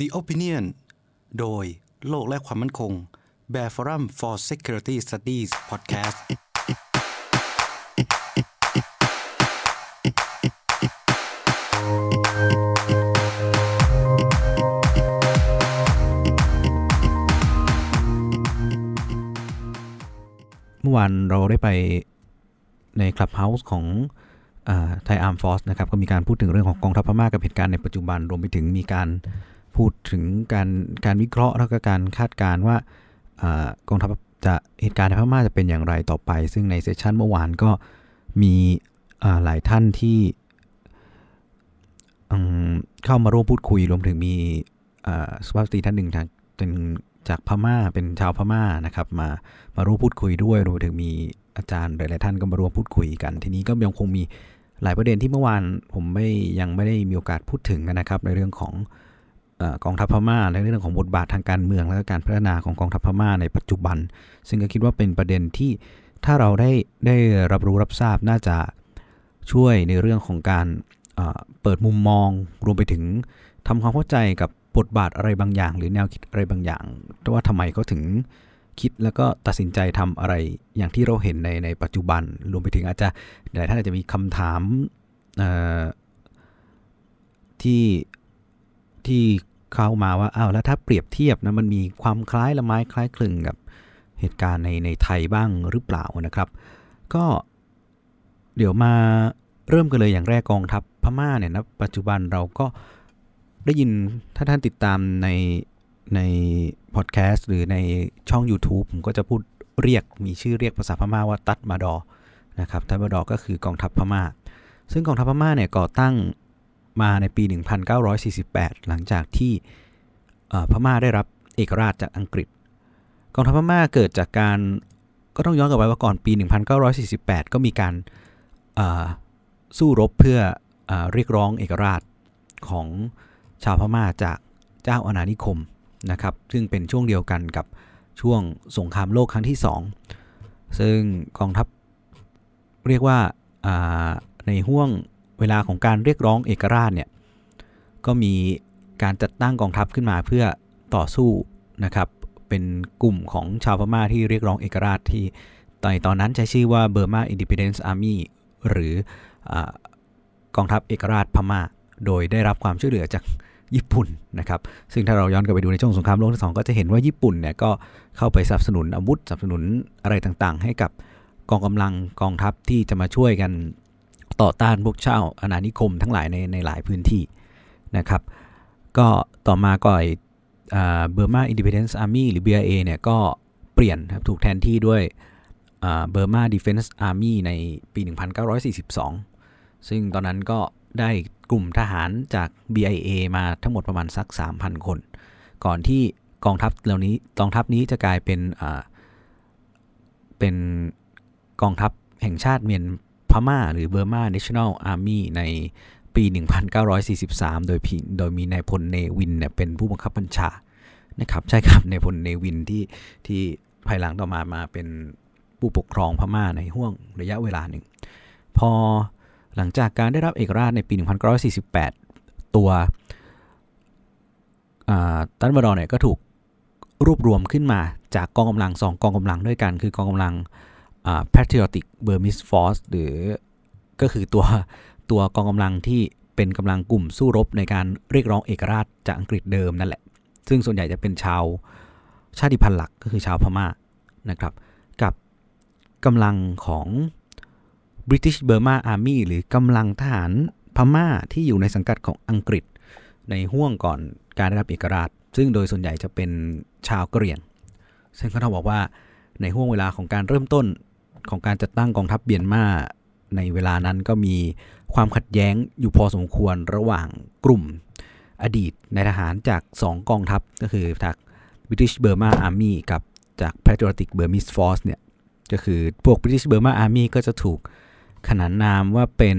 The Opinion โดยโลกและความมั่นคง Bear Forum for Security Studies Podcast เมื่อวานเราได้ไปในคลับเฮาส์ของThaiArmedForce นะครับก็มีการพูดถึงเรื่องของกองทัพพม่ากับเหตุการณ์ในปัจจุบันรวมไปถึงมีการ พูดถึงการการวิเคราะห์แล้วก็การคาดการณ์ว่าอกองทัพจะเหตุการณ์ในพม่าจะเป็นอย่างไรต่อไป ซึ่งใน session เมื่อวานก็มีหลายท่านที่เข้ามาร่วมพูดคุยรวมถึงมีสุภาพสตรีท่านหนึ่งจากเป็นจากพม่าเป็นชาวพม่านะครับ มามาร่วมพูดคุยด้วยรวมถึงมีอาจารย์หลายๆท่านก็มาร่วมพูดคุยกัน ทีนี้ก็ยังคงมีหลายประเด็นที่เมื่อวานผมไม่ยังไม่ได้มีโอกาสพูดถึงนะครับ ในเรื่องของ กองทัพพม่าในเรื่องของบทบาททางการเมือง และการพัฒนาของกองทัพพม่าในปัจจุบัน ซึ่งก็คิดว่าเป็นประเด็นที่ถ้าเราได้ได้รับรู้รับทราบน่าจะช่วยในเรื่องของการเปิดมุมมองรวมไปถึงทำความเข้าใจกับบทบาทอะไรบางอย่าง หรือแนวคิดอะไรบางอย่างว่าทำไมเขาถึงคิดแล้วก็ตัดสินใจทำอะไรอย่างที่เราเห็นในในปัจจุบัน รวมไปถึงอาจจะหลายท่านอาจจะมีคำถามที่ที่ เข้ามาว่าอ้าวแล้วถ้าเปรียบเทียบนะมันมีความคล้ายละไม้คล้ายคลึงกับเหตุการณ์ในในไทยบ้างหรือเปล่านะครับ ก็เดี๋ยวมาเริ่มกันเลยอย่างแรกกองทัพพม่าเนี่ยนะปัจจุบันเราก็ได้ยินถ้าท่านติดตามในในพอดแคสต์หรือในช่อง YouTube ผมก็จะพูดเรียกมีชื่อเรียกภาษาพม่าว่าตัดมาดอนะครับตัดมาดอก็คือกองทัพพม่า ซึ่งกองทัพพม่าเนี่ยก่อตั้ง มาในปี 1948 หลังจากที่พม่าได้รับเอกราชจากอังกฤษ กองทัพพม่าเกิดจากการก็ต้องย้อนกลับไปว่าก่อนปี 1948 ก็มีการสู้รบเพื่ออเรียกร้องเอกราชของชาวพม่าจากเจ้าอาณานิคมนะครับ ซึ่งเป็นช่วงเดียวกันกับช่วงสงครามโลกครั้งที่ 2 ซึ่งกองทัพเรียกว่าในห่วง เวลาของการเรียกร้องเอกราชเนี่ยก็มีการจัดตั้งกองทัพขึ้นมาเพื่อต่อสู้นะครับ เป็นกลุ่มของชาวพม่าที่เรียกร้องเอกราชที่ตอนตอนนั้นใช้ชื่อว่า Burma Independence Army หรืออกองทัพเอกราชพม่า โดยได้รับความช่วยเหลือจากญี่ปุ่นนะครับ ซึ่งถ้าเราย้อนกลับไปดูในช่วงสงครามโลกที่สองก็จะเห็นว่าญี่ปุ่นเนี่ยก็เข้าไปสนับสนุนอาวุธสนับสนุนอะไรต่างๆ ให้กับกองกำลังกองทัพที่จะมาช่วยกัน ต่อต้านพวกเช่าอาณานิคมทั้งหลายในในหลายพื้นที่นะครับ ก็ต่อมาก็ไอBurma Independence Army หรือ BIA เนี่ยก็เปลี่ยนครับถูกแทนที่ด้วย Burma Defence Army ในปี 1942 ซึ่งตอนนั้นก็ได้กลุ่มทหารจาก BIA มาทั้งหมดประมาณสัก 3,000 คน ก่อนที่กองทัพเหล่านี้กองทัพนี้จะกลายเป็นเป็นกองทัพแห่งชาติเมียน พม่าหรือเบอร์มา National Army ในปี 1943 โดยโดยมีนายพลเนวินเนี่ยเป็นผู้บังคับบัญชานะครับใช่ครับนายพลเนวินที่ที่ภายหลังต่อมามาเป็นผู้ปกครองพม่าในห่วงระยะเวลาหนึ่ง พอหลังจากการได้รับเอกราชในปี 1948 ตัวตันบารอนเนี่ยก็ถูกรวบรวมขึ้นมาจากกองกำลังสองกองกำลังด้วยกัน คือกองกำลัง Patriotic Burmese Force หรือก็คือตัวตัวกองกำลังที่เป็นกำลังกลุ่มสู้รบในการเรียกร้องเอกราชจากอังกฤษเดิมนั่นแหละ ซึ่งส่วนใหญ่จะเป็นชาวชาติพันธุ์หลักก็คือชาวพม่านะครับ กับกำลังของ British Burma Army หรือกำลังทหารพม่าที่อยู่ในสังกัดของอังกฤษ ในห่วงก่อนการได้รับเอกราช ซึ่งโดยส่วนใหญ่จะเป็นชาวกะเหรี่ยง ซึ่งเขาบอกว่าในห่วงเวลาของการเริ่มต้น ของการจัดตั้งกองทัพเบียนมาในเวลานั้นก็มีความขัดแย้งอยู่พอสมควรระหว่างกลุ่มอดีตในทหารจาก 2 กองทัพก็คือจาก British Burma Army กับจาก Patriotic Burmese Force เนี่ยก็คือพวก British Burma Army ก็จะถูกขนานนามว่าเป็น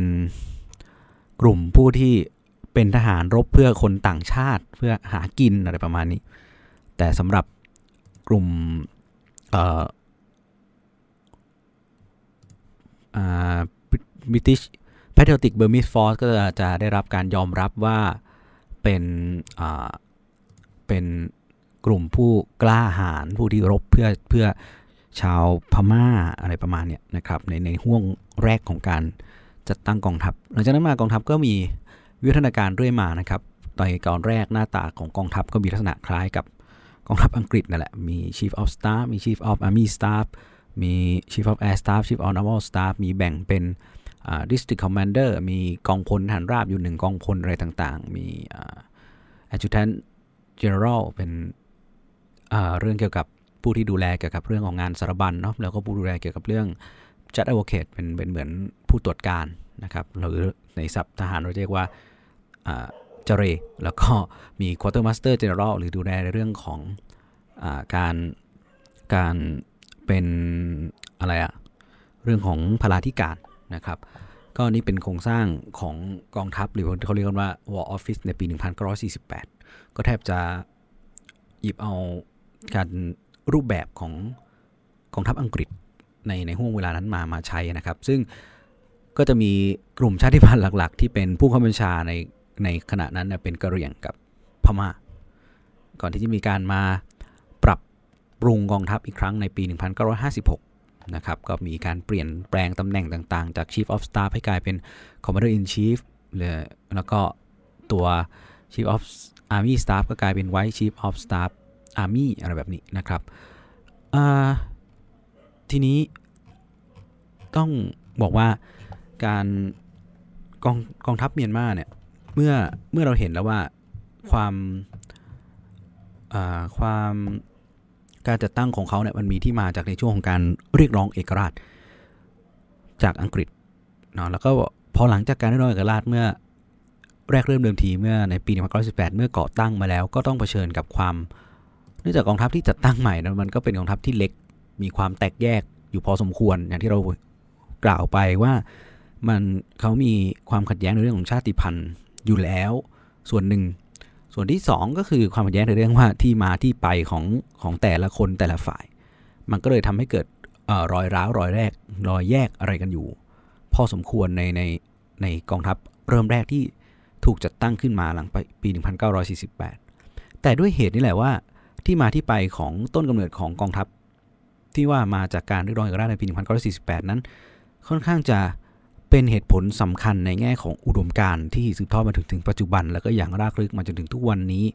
กลุ่มผู้ที่เป็นทหารรบเพื่อคนต่างชาติเพื่อหากินอะไรประมาณนี้ แต่สำหรับกลุ่ม British Patriotic Burmese Force ก็จะจะได้รับการยอมรับว่าเป็นเป็นกลุ่มผู้กล้าหาญผู้ที่รบเพื่อเพื่อชาวพม่าอะไรประมาณเนี้ยนะครับในในห่วงแรกของการจัดตั้งกองทัพ หลังจากนั้นมากองทัพก็มีวิวัฒนาการเรื่อยมานะครับตอนก่อนแรกหน้าตาของกองทัพก็มีลักษณะคล้ายกับกองทัพอังกฤษนั่นแหละมี Chief of Staff มี Chief of Army Staff มี Chief of Air Staff Chief of Naval Staff มีแบ่งเป็น District Commander มีกองพลทหารราบอยู่หนึ่งกองพลอะไรต่างๆ มี Adjutant General เป็นเรื่องเกี่ยวกับผู้ที่ดูแลเกี่ยวกับเรื่องของงานสารบัญเนาะแล้วก็ผู้ดูแลเกี่ยวกับเรื่อง Judge Advocate เป็นเป็นเหมือนผู้ตรวจการนะครับหรือในศัพท์ทหารเราเรียกว่าเจเร แล้วก็มี Quartermaster General หรือดูแลในเรื่องของอการการ เป็นอะไรอะเรื่องของพลาธิการนะครับ ก็นี่เป็นโครงสร้างของกองทัพหรือเขาเรียกกันว่า War Office ในปี 1948 ก็แทบจะหยิบเอาการรูปแบบของกองทัพอังกฤษในในห่วงเวลานั้นมามาใช้นะครับ ซึ่งก็จะมีกลุ่มชาติพันธุ์หลัก ๆ ที่เป็นผู้ข้าบัญชาในในขณะนั้นเป็นกะเหรี่ยงกับพม่า ก่อนที่จะมีการมา ปรุงกองทัพอีกครั้งในปี 1956 นะครับ ก็มีการเปลี่ยนแปลงตำแหน่งต่างๆ จาก Chief of Staff ให้กลายเป็น Commander in Chief เลยแล้วก็ตัว Chief of Army Staff ก็กลายเป็น Vice Chief of Staff Army อะไรแบบนี้นะครับทีนี้ต้องบอกว่าการกองกองทัพเมียนมาเนี่ยเมื่อเมื่อเราเห็นแล้วว่าความความ การจัดตั้งของเขาเนี่ยมันมีที่มาจากในช่วงของการเรียกร้องเอกราช จากอังกฤษเนาะแล้วก็พอหลังจากการเรียกร้องเอกราชเมื่อแรกเริ่มเดิมทีเมื่อในปี1918 เมื่อก่อตั้งมาแล้วก็ต้องเผชิญกับความเนื่องจากกองทัพที่จัดตั้งใหม่นะมันก็เป็นกองทัพที่เล็กมีความแตกแยกอยู่พอสมควรอย่างที่เรากล่าวไปว่ามันเขามีความขัดแย้งในเรื่องของชาติพันธุ์อยู่แล้ว ส่วนหนึ่ง ส่วนที่ 2 ก็คือความขัดแย้งในเรื่องว่าที่มาที่ไปของของแต่ละคนแต่ละฝ่าย มันก็เลยทำให้เกิดอรอยร้าวรอยแรกรอยแยกอะไรกันอยู่ พอสมควรในในในกองทัพเริ่มแรกที่ถูกจัดตั้งขึ้นมาหลังปี 1948 แต่ด้วยเหตุนี่แหละว่าที่มาที่ไปของต้นกำเนิดของกองทัพ ที่ว่ามาจากการเรียกร้องเอกราชในปี 1948 นั้น ค่อนข้างจะ เป็นเหตุผลสำคัญในแง่ของอุดมการณ์ที่สืบทอดมาถึงถึงปัจจุบัน แล้วก็อย่างรากลึกมาจนถึงทุกวันนี้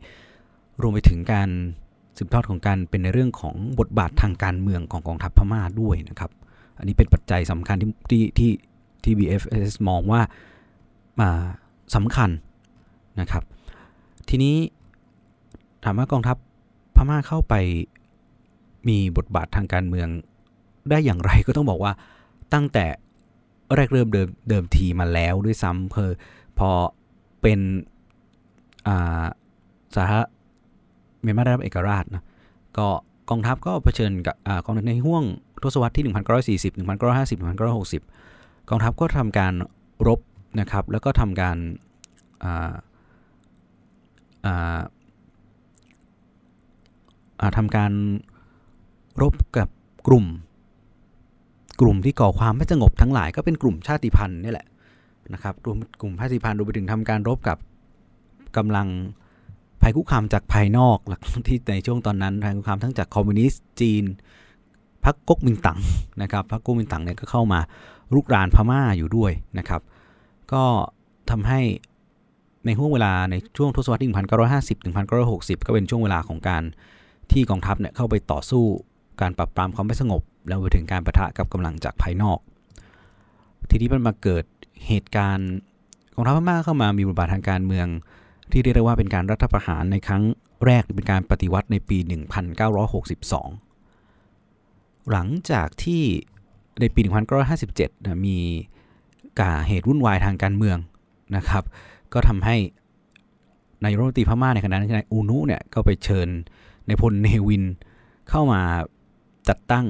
รวมไปถึงการสืบทอดของการเป็นในเรื่องของบทบาททางการเมืองของกองทัพพม่าด้วยนะครับ อันนี้เป็นปัจจัยสำคัญที่ที่ที่ที่ BFS มองว่ามาสำคัญนะครับ ทีนี้ถามว่ากองทัพพม่าเข้าไปมีบทบาททางการเมืองได้อย่างไรก็ต้องบอกว่าตั้งแต่ แรกเริ่มเดิมเดิมทีมาแล้วด้วยซ้ำเพอพอเป็นสาธารณเมียนมาได้รับเอกราชนะก็กองทัพก็เผชิญกับอกองทัพในห่วงทศวรรษที่ 1940 1950 1960 กองทัพก็ทำการรบนะครับ แล้วก็ทำการทำการรบกับกลุ่ม กลุ่มที่ก่อความไม่สงบทั้งหลายก็เป็นกลุ่มชาติพันธุ์นี่แหละนะครับรวมกลุ่มชาติพันธุ์รวมไปถึงทำการรบกับกำลังภัยคุกคามจากภายนอกหลักที่ในช่วงตอนนั้นภัยคุกคามทั้งจากคอมมิวนิสต์จีนพรรคก๊กมินตั๋งนะครับพรรคก๊กมินตั๋งเนี่ยก็เข้ามารุกรานพม่าอยู่ด้วยนะครับ ก็ทำให้ในห่วงเวลาในช่วงทศวรรษที่1950ถึง1960 ก็เป็นช่วงเวลาของการที่กองทัพเนี่ยเข้าไปต่อสู้การปราบปรามความไม่สงบ แล้วไปถึงการประทะกับกำลังจากภายนอก ทีนี้มันมาเกิดเหตุการณ์กองทัพพม่าเข้ามามีบทบาททางการเมือง ที่เรียกได้ว่าเป็นการรัฐประหารในครั้งแรกเป็นการปฏิวัติในปี 1962 หลังจากที่ในปี 1957นะมีการเหตุวุ่นวายทางการเมืองนะครับ ก็ทำให้นายรัฐมนตรีพม่าในขณะนั้นนายอูนุเนี่ยก็ไปเชิญในพลเนวินเข้ามาจัดตั้ง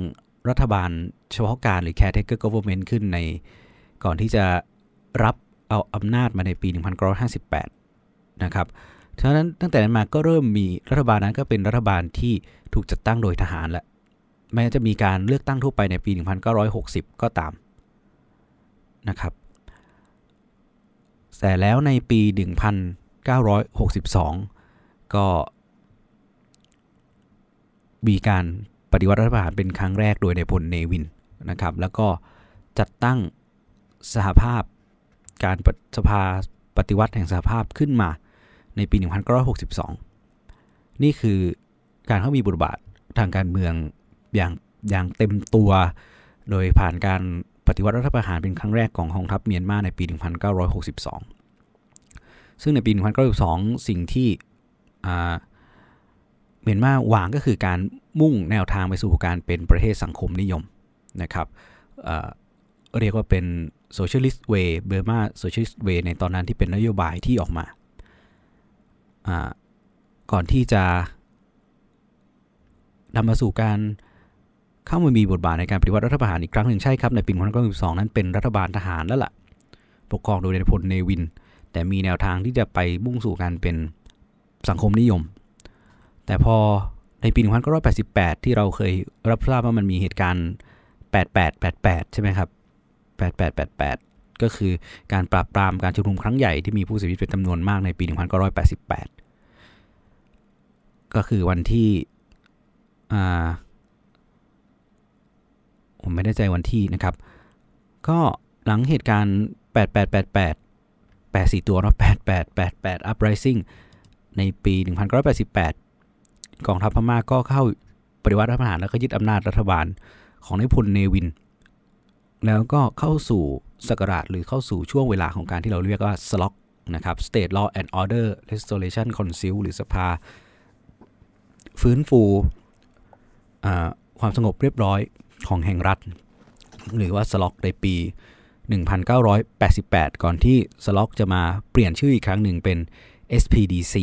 รัฐบาลเฉพาะการหรือ caretaker government ขึ้นในก่อนที่จะรับเอาอำนาจมาในปี 1958 นะครับฉะนั้นตั้งแต่นั้นมาก็เริ่มมีรัฐบาลนั้นก็เป็นรัฐบาลที่ถูกจัดตั้งโดยทหารแหละแม้จะมีการเลือกตั้งทั่วไปในปี 1960 ก็ตามนะครับ แต่แล้วในปี 1962 ก็มีการ ปฏิวัติรัฐประหารเป็นครั้งแรกโดยในพลเนวินนะครับ แล้วก็จัดตั้งสหภาพการสภาปฏิวัติแห่งสหภาพขึ้นมาในปี 1962 นี่คือการเข้ามีบทบาททางการเมืองอย่างอย่างเต็มตัว โดยผ่านการปฏิวัติรัฐประหารเป็นครั้งแรกของกองทัพเมียนมาในปี 1962 ซึ่งในปี 1962 สิ่งที่ เมียนมาหวางก็คือการมุ่งแนวทางไปสู่การเป็นประเทศสังคมนิยมนะครับเเรียกว่าเป็น socialist way เบอร์มา socialist way ในตอนนั้นที่เป็นนโยบายที่ออกมา ก่อนที่จะนำมาสู่การเข้ามามีบทบาทในการปฏิวัติรัฐประหารอีกครั้งหนึ่งใช่ครับ ในปี1962นั้นเป็นรัฐบาลทหารแล้วละ่ะ ปกครองโดยนายพลเนวิน แต่มีแนวทางที่จะไปมุ่งสู่การเป็นสังคมนิยม แต่พอในปี 1988 ที่เราเคยรับทราบว่ามันมีเหตุการณ์ 8888 ใช่ไหมครับ 8888 ก็คือการปราบปรามการชุมนุมครั้งใหญ่ที่มีผู้เสียชีวิตเป็นจำนวนมากในปี 1988 ก็คือวันที่ผมไม่ได้ใจวันที่นะครับ ก็หลังเหตุการณ์ 8888 84 ตัวเนาะ8888 uprising ในปี 1988 กองทัพพม่าก็เข้าปฏิวัติรัฐประหารแล้วก็ยึดอำนาจรัฐบาลของนายพลเนวิน แล้วก็เข้าสู่สกราชหรือเข้าสู่ช่วงเวลาของการที่เราเรียกว่าสล็อกนะครับ State Law and Order Restoration Council หรือสภา ฟื้นฟูความสงบเรียบร้อยของแห่งรัฐ หรือว่าสล็อกในปี 1988 ก่อนที่สล็อกจะมาเปลี่ยนชื่ออีกครั้งหนึ่งเป็น SPDC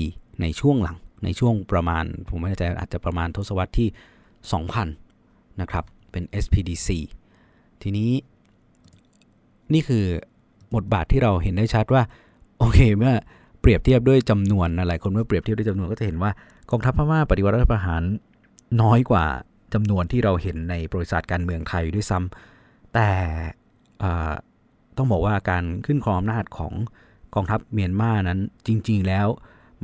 ในช่วงหลัง ในช่วงประมาณ ผมไม่แน่ใจอาจจะประมาณทศวรรษที่ 2000 นะครับเป็น SPDC ทีนี้นี่คือบทบาทที่เราเห็นได้ชัดว่า โอเคเมื่อเปรียบเทียบด้วยจำนวนหลายคนเมื่อเปรียบเทียบด้วยจำนวนก็จะเห็นว่ากองทัพพม่าปฏิวัติรัฐประหารน้อยกว่าจำนวนที่เราเห็นในบริษัทการเมืองไทยด้วยซ้ำแต่ต้องบอกว่าการขึ้นครองอำนาจของกองทัพเมียนมานั้นจริง ๆ แล้ว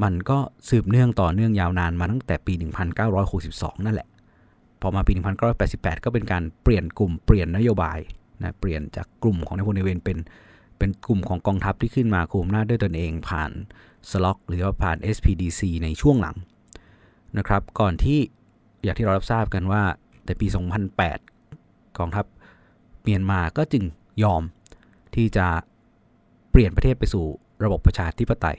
มันก็สืบเนื่องต่อเนื่องยาวนานมาตั้งแต่ปี 1962 นั่นแหละ พอมาปี 1988 ก็เป็นการเปลี่ยนกลุ่มเปลี่ยนนโยบายนะเปลี่ยนจากกลุ่มของนายพลเนเวนเป็นเป็นกลุ่มของกองทัพที่ขึ้นมาคุมหน้าด้วยตนเองผ่านสล็อกหรือว่าผ่าน SPDC ในช่วงหลังนะครับก่อนที่อย่างที่เรารับทราบกันว่า แต่ปี 2008 กองทัพเมียนมาก็จึงยอมที่จะเปลี่ยนประเทศไปสู่ระบบประชาธิปไตย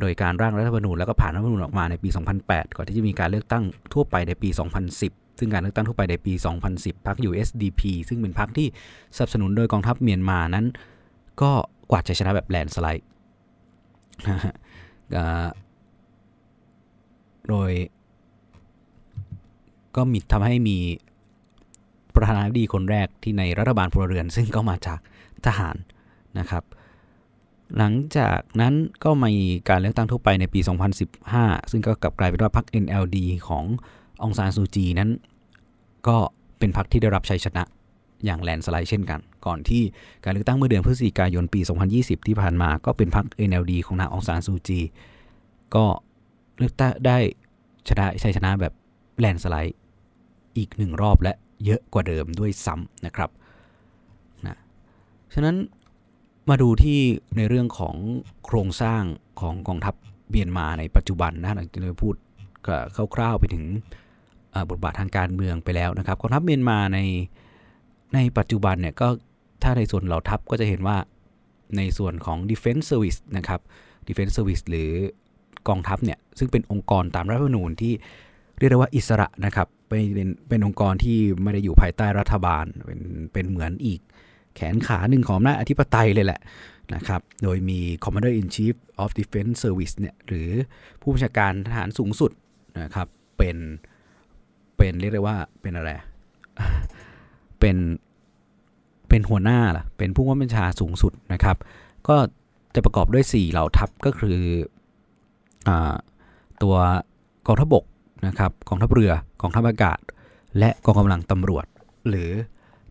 โดยการร่างรัฐธรรมนูญแล้วก็ผ่านรัฐธรรมนูญออกมาในปี 2008 ก่อนที่จะมีการเลือกตั้งทั่วไปในปี 2010 ซึ่งการเลือกตั้งทั่วไปในปี 2010 พรรค USDP ซึ่งเป็นพรรคที่สนับสนุนโดยกองทัพเมียนมานั้น ก็กวาดชัยชนะแบบแลนสไลด์โดย ก็มีทำให้มีประธานาธิบดีคนแรกที่ในรัฐบาลพลเรือน ซึ่งก็มาจากทหารนะครับ หลังจากนั้นก็มีการเลือกตั้งทั่วไปในปี 2015 ซึ่งก็กลับกลายเป็นว่าพรรค NLD ขององซานซูจีนั้น ก็เป็นพรรคที่ได้รับชัยชนะอย่างแลนสไลด์เช่นกัน ก่อนที่การเลือกตั้งเมื่อเดือนพฤศจิกายนปี 2020 ที่ผ่านมา ก็เป็นพรรค NLD ของนางองซานซูจี ก็เลือกตั้งได้ชนะชัยชนะแบบแลนสไลด์อีกหนึ่งรอบและเยอะกว่าเดิมด้วยซ้ำนะครับนะฉะนั้น มาดูที่ในเรื่องของโครงสร้างของกองทัพเมียนมาในปัจจุบันนะหลังจากที่พูดคร่าวๆไปถึงบทบาททางการเมืองไปแล้วนะครับกองทัพเมียนมาในในปัจจุบันเนี่ยก็ถ้าในส่วนเหล่าทัพก็จะเห็นว่าในส่วนของ Defense Service นะครับ Defense Service หรือกองทัพเนี่ยซึ่งเป็นองค์กรตามรัฐธรรมนูญที่เรียกได้ว่าอิสระนะครับเป็นเป็นองค์กรที่ไม่ได้อยู่ภายใต้รัฐบาลเป็นเป็นเหมือนอีก แขนขาหนึ่งของหน้าอธิปไตยเลยแหละนะครับ โดยมี Commander in Chief of Defense Service เนี่ยหรือผู้บัญชาการทหารสูงสุดนะครับเป็นเป็นเรียกได้ว่าเป็นอะไร เป็นเป็นหัวหน้าล่ะ เป็นผู้ว่าบัญชาสูงสุดนะครับ ก็จะประกอบด้วย 4 เหล่าทัพก็คืออตัวกองทัพบกนะครับ กองทัพเรือ กองทัพอากาศ และกองกำลังตำรวจ หรือ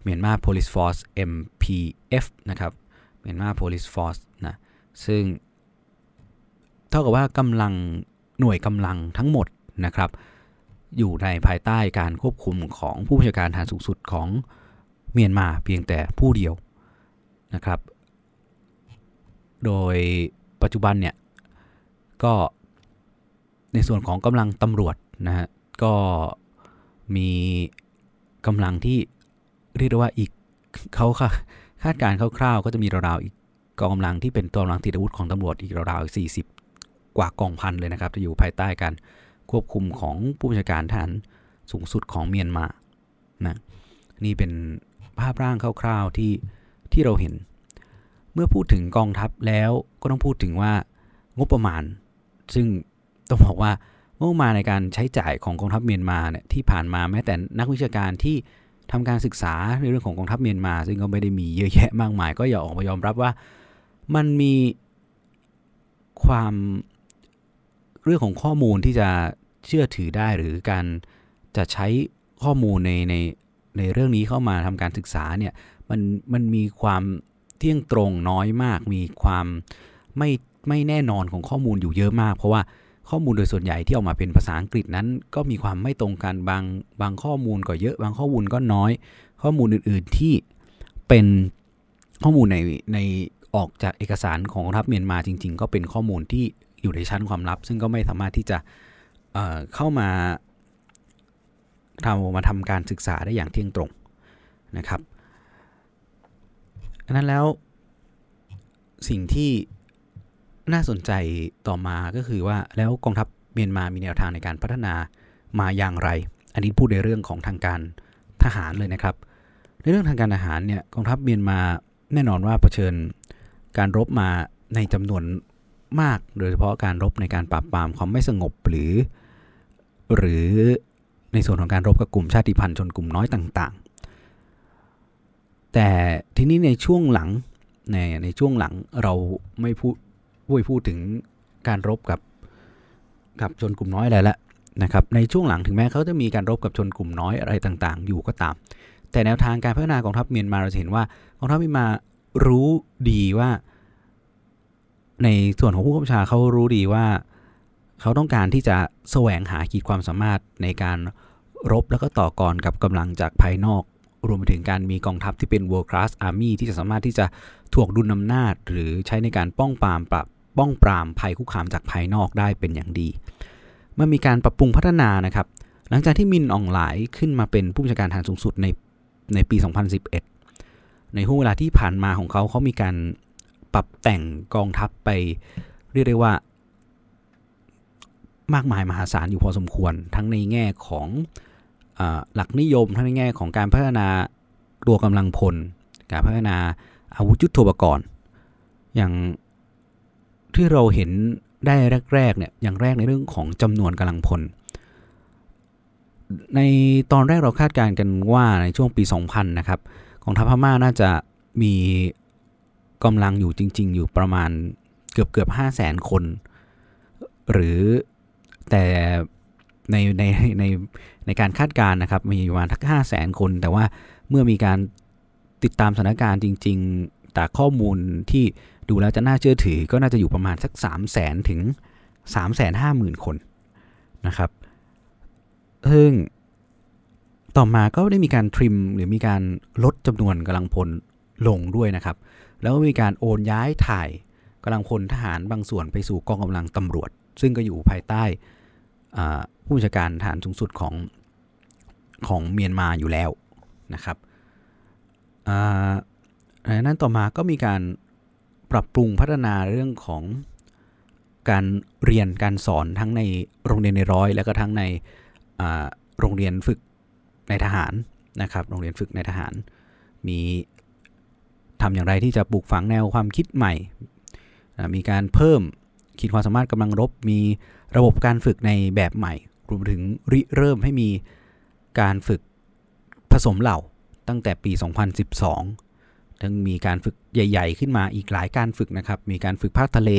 เมียนมา Police Force MPF นะครับเมียนมา Police Force นะซึ่งเท่ากับว่ากำลังหน่วยกำลังทั้งหมดนะครับ อยู่ในภายใต้การควบคุมของผู้บัญชาการฐานสูงสุดของเมียนมาเพียงแต่ผู้เดียวนะครับ โดยปัจจุบันเนี่ยก็ในส่วนของกำลังตำรวจนะฮะก็มีกำลังที่ เรียกได้ว่าอีกเขาค่ะคาดการณ์คร่าวๆ ก็จะมีราวๆอีกกองกำลังที่เป็นตัวกำลังติดอาวุธของตำรวจอีกราวๆสี่สิบกว่ากองพันเลยนะครับ จะอยู่ภายใต้การควบคุมของผู้บัญชาการทหารสูงสุดของเมียนมานะนี่เป็นภาพร่างคร่าวๆที่ที่เราเห็น เมื่อพูดถึงกองทัพแล้วก็ต้องพูดถึงว่างบประมาณ ซึ่งต้องบอกว่างบประมาณในการใช้จ่ายของกองทัพเมียนมาเนี่ยที่ผ่านมาแม้แต่นักวิชาการที่ ทำการศึกษาในเรื่องของกองทัพเมียนมา ซึ่งก็ไม่ได้มีเยอะแยะมากมาย ก็อย่าออกมายอมรับว่ามันมีความเรื่องของข้อมูลที่จะเชื่อถือได้หรือการจะใช้ข้อมูลในในในเรื่องนี้เข้ามาทำการศึกษาเนี่ยมันมันมีความเที่ยงตรงน้อยมาก มีความไม่ไม่แน่นอนของข้อมูลอยู่เยอะมาก เพราะว่า ข้อมูลโดยส่วนใหญ่ที่ออกมาเป็นภาษาอังกฤษนั้น ก็มีความไม่ตรงกันบางบางข้อมูลก็เยอะ บางข้อมูลก็น้อย ข้อมูลอื่น ๆที่เป็นข้อมูลในในออกจากเอกสารของกองทัพเมียนมาจริง ๆ ก็เป็นข้อมูลที่อยู่ในชั้นความลับ ซึ่งก็ไม่สามารถที่จะเเข้ามาทำมาทำการศึกษาได้อย่างเที่ยงตรงนะครับดังนั้นแล้วสิ่งที่ น่าสนใจต่อมาก็คือว่าแล้วกองทัพเมียนมามีแนวทางในการพัฒนามาอย่างไร อันนี้พูดในเรื่องของทางการทหารเลยนะครับ ในเรื่องทางการทหารเนี่ยกองทัพเมียนมาแน่นอนว่าเผชิญการรบมาในจำนวนมาก โดยเฉพาะการรบในการปราบปรามความไม่สงบหรือ หรือในส่วนของการรบกับกลุ่มชาติพันธุ์ชนกลุ่มน้อยต่างๆ แต่ทีนี้ในช่วงหลังในในช่วงหลังเราไม่พูด พูดพูดถึงการรบกับกับชนกลุ่มน้อยอะไรละนะครับ ในช่วงหลังถึงแม้เขาจะมีการรบกับชนกลุ่มน้อยอะไรต่างๆ อยู่ก็ตาม แต่แนวทางการพัฒนากองทัพเมียนมาเราเห็นว่ากองทัพเมียนมารู้ดีว่า ในส่วนของผู้กำกับชาเขารู้ดีว่าเขาต้องการที่จะแสวงหาขีดความสามารถในการรบแล้วก็ต่อกรกับกำลังจากภายนอก รวมไปถึงการมีกองทัพที่เป็น world class army ที่จะสามารถที่จะถ่วงดุลอำนาจ หรือใช้ในการป้องปรามปรับ ป้องปรามภัยคุกคามจากภายนอกได้เป็นอย่างดี เมื่อมีการปรับปรุงพัฒนานะครับ หลังจากที่มินอองหลายขึ้นมาเป็นผู้บัญชาการฐานสูงสุดในในปี 2011 ในห่วงเวลาที่ผ่านมาของเขาเขามีการปรับแต่งกองทัพไปเรียกได้ว่ามากมายมหาศาลอยู่พอสมควร ทั้งในแง่ของอหลักนิยม ทั้งในแง่ของการพัฒนาตัวกำลังพล การพัฒนาอาวุธยุทโธปกรณ์ อย่าง ที่เราเห็นได้แรกๆเนี่ยอย่างแรกในเรื่องของจำนวนกำลังพล ในตอนแรกเราคาดการณ์กันว่าในช่วงปี 2000 นะครับกองทัพพม่าน่าจะมีกำลังอยู่จริง ๆ อยู่ประมาณเกือบเกือบห้าแสนคน หรือแต่ในในในในการคาดการณ์นะครับมีประมาณทักห้าแสนคน แต่ว่าเมื่อมีการติดตามสถานการณ์จริง ๆ จากข้อมูลที่ดูแล้วจะน่าเชื่อถือก็น่าจะอยู่ประมาณสัก 3 0 0แสนถึง 3 5 0 0 0 0 คนนะครับ ซึ่งต่อมาก็ได้มีการทริมหรือมีการลดจำนวนกำลังพลลงด้วยนะครับ แล้วก็มีการโอนย้ายถ่ายกำลังพลทหารบางส่วนไปสู่กองกำลังตำรวจ ซึ่งก็อยู่ภายใต้ผู้บัญชาการฐานสูงสุดของของเมียนมาอยู่แล้วนะครับ นั้นต่อมาก็มีการปรับปรุงพัฒนาเรื่องของการเรียนการสอนทั้งในโรงเรียนในร้อย แล้วก็ทั้งในโรงเรียนฝึกในทหารนะครับ โรงเรียนฝึกในทหาร มีทำอย่างไรที่จะปลูกฝังแนวความคิดใหม่ มีการเพิ่มขีดความสามารถกำลังรบ มีระบบการฝึกในแบบใหม่ รวมถึงริเริ่มให้มีการฝึกผสมเหล่าตั้งแต่ปี 2012 ทั้งมีการฝึกใหญ่ ๆ ขึ้นมาอีกหลายการฝึกนะครับ มีการฝึกภาคทะเล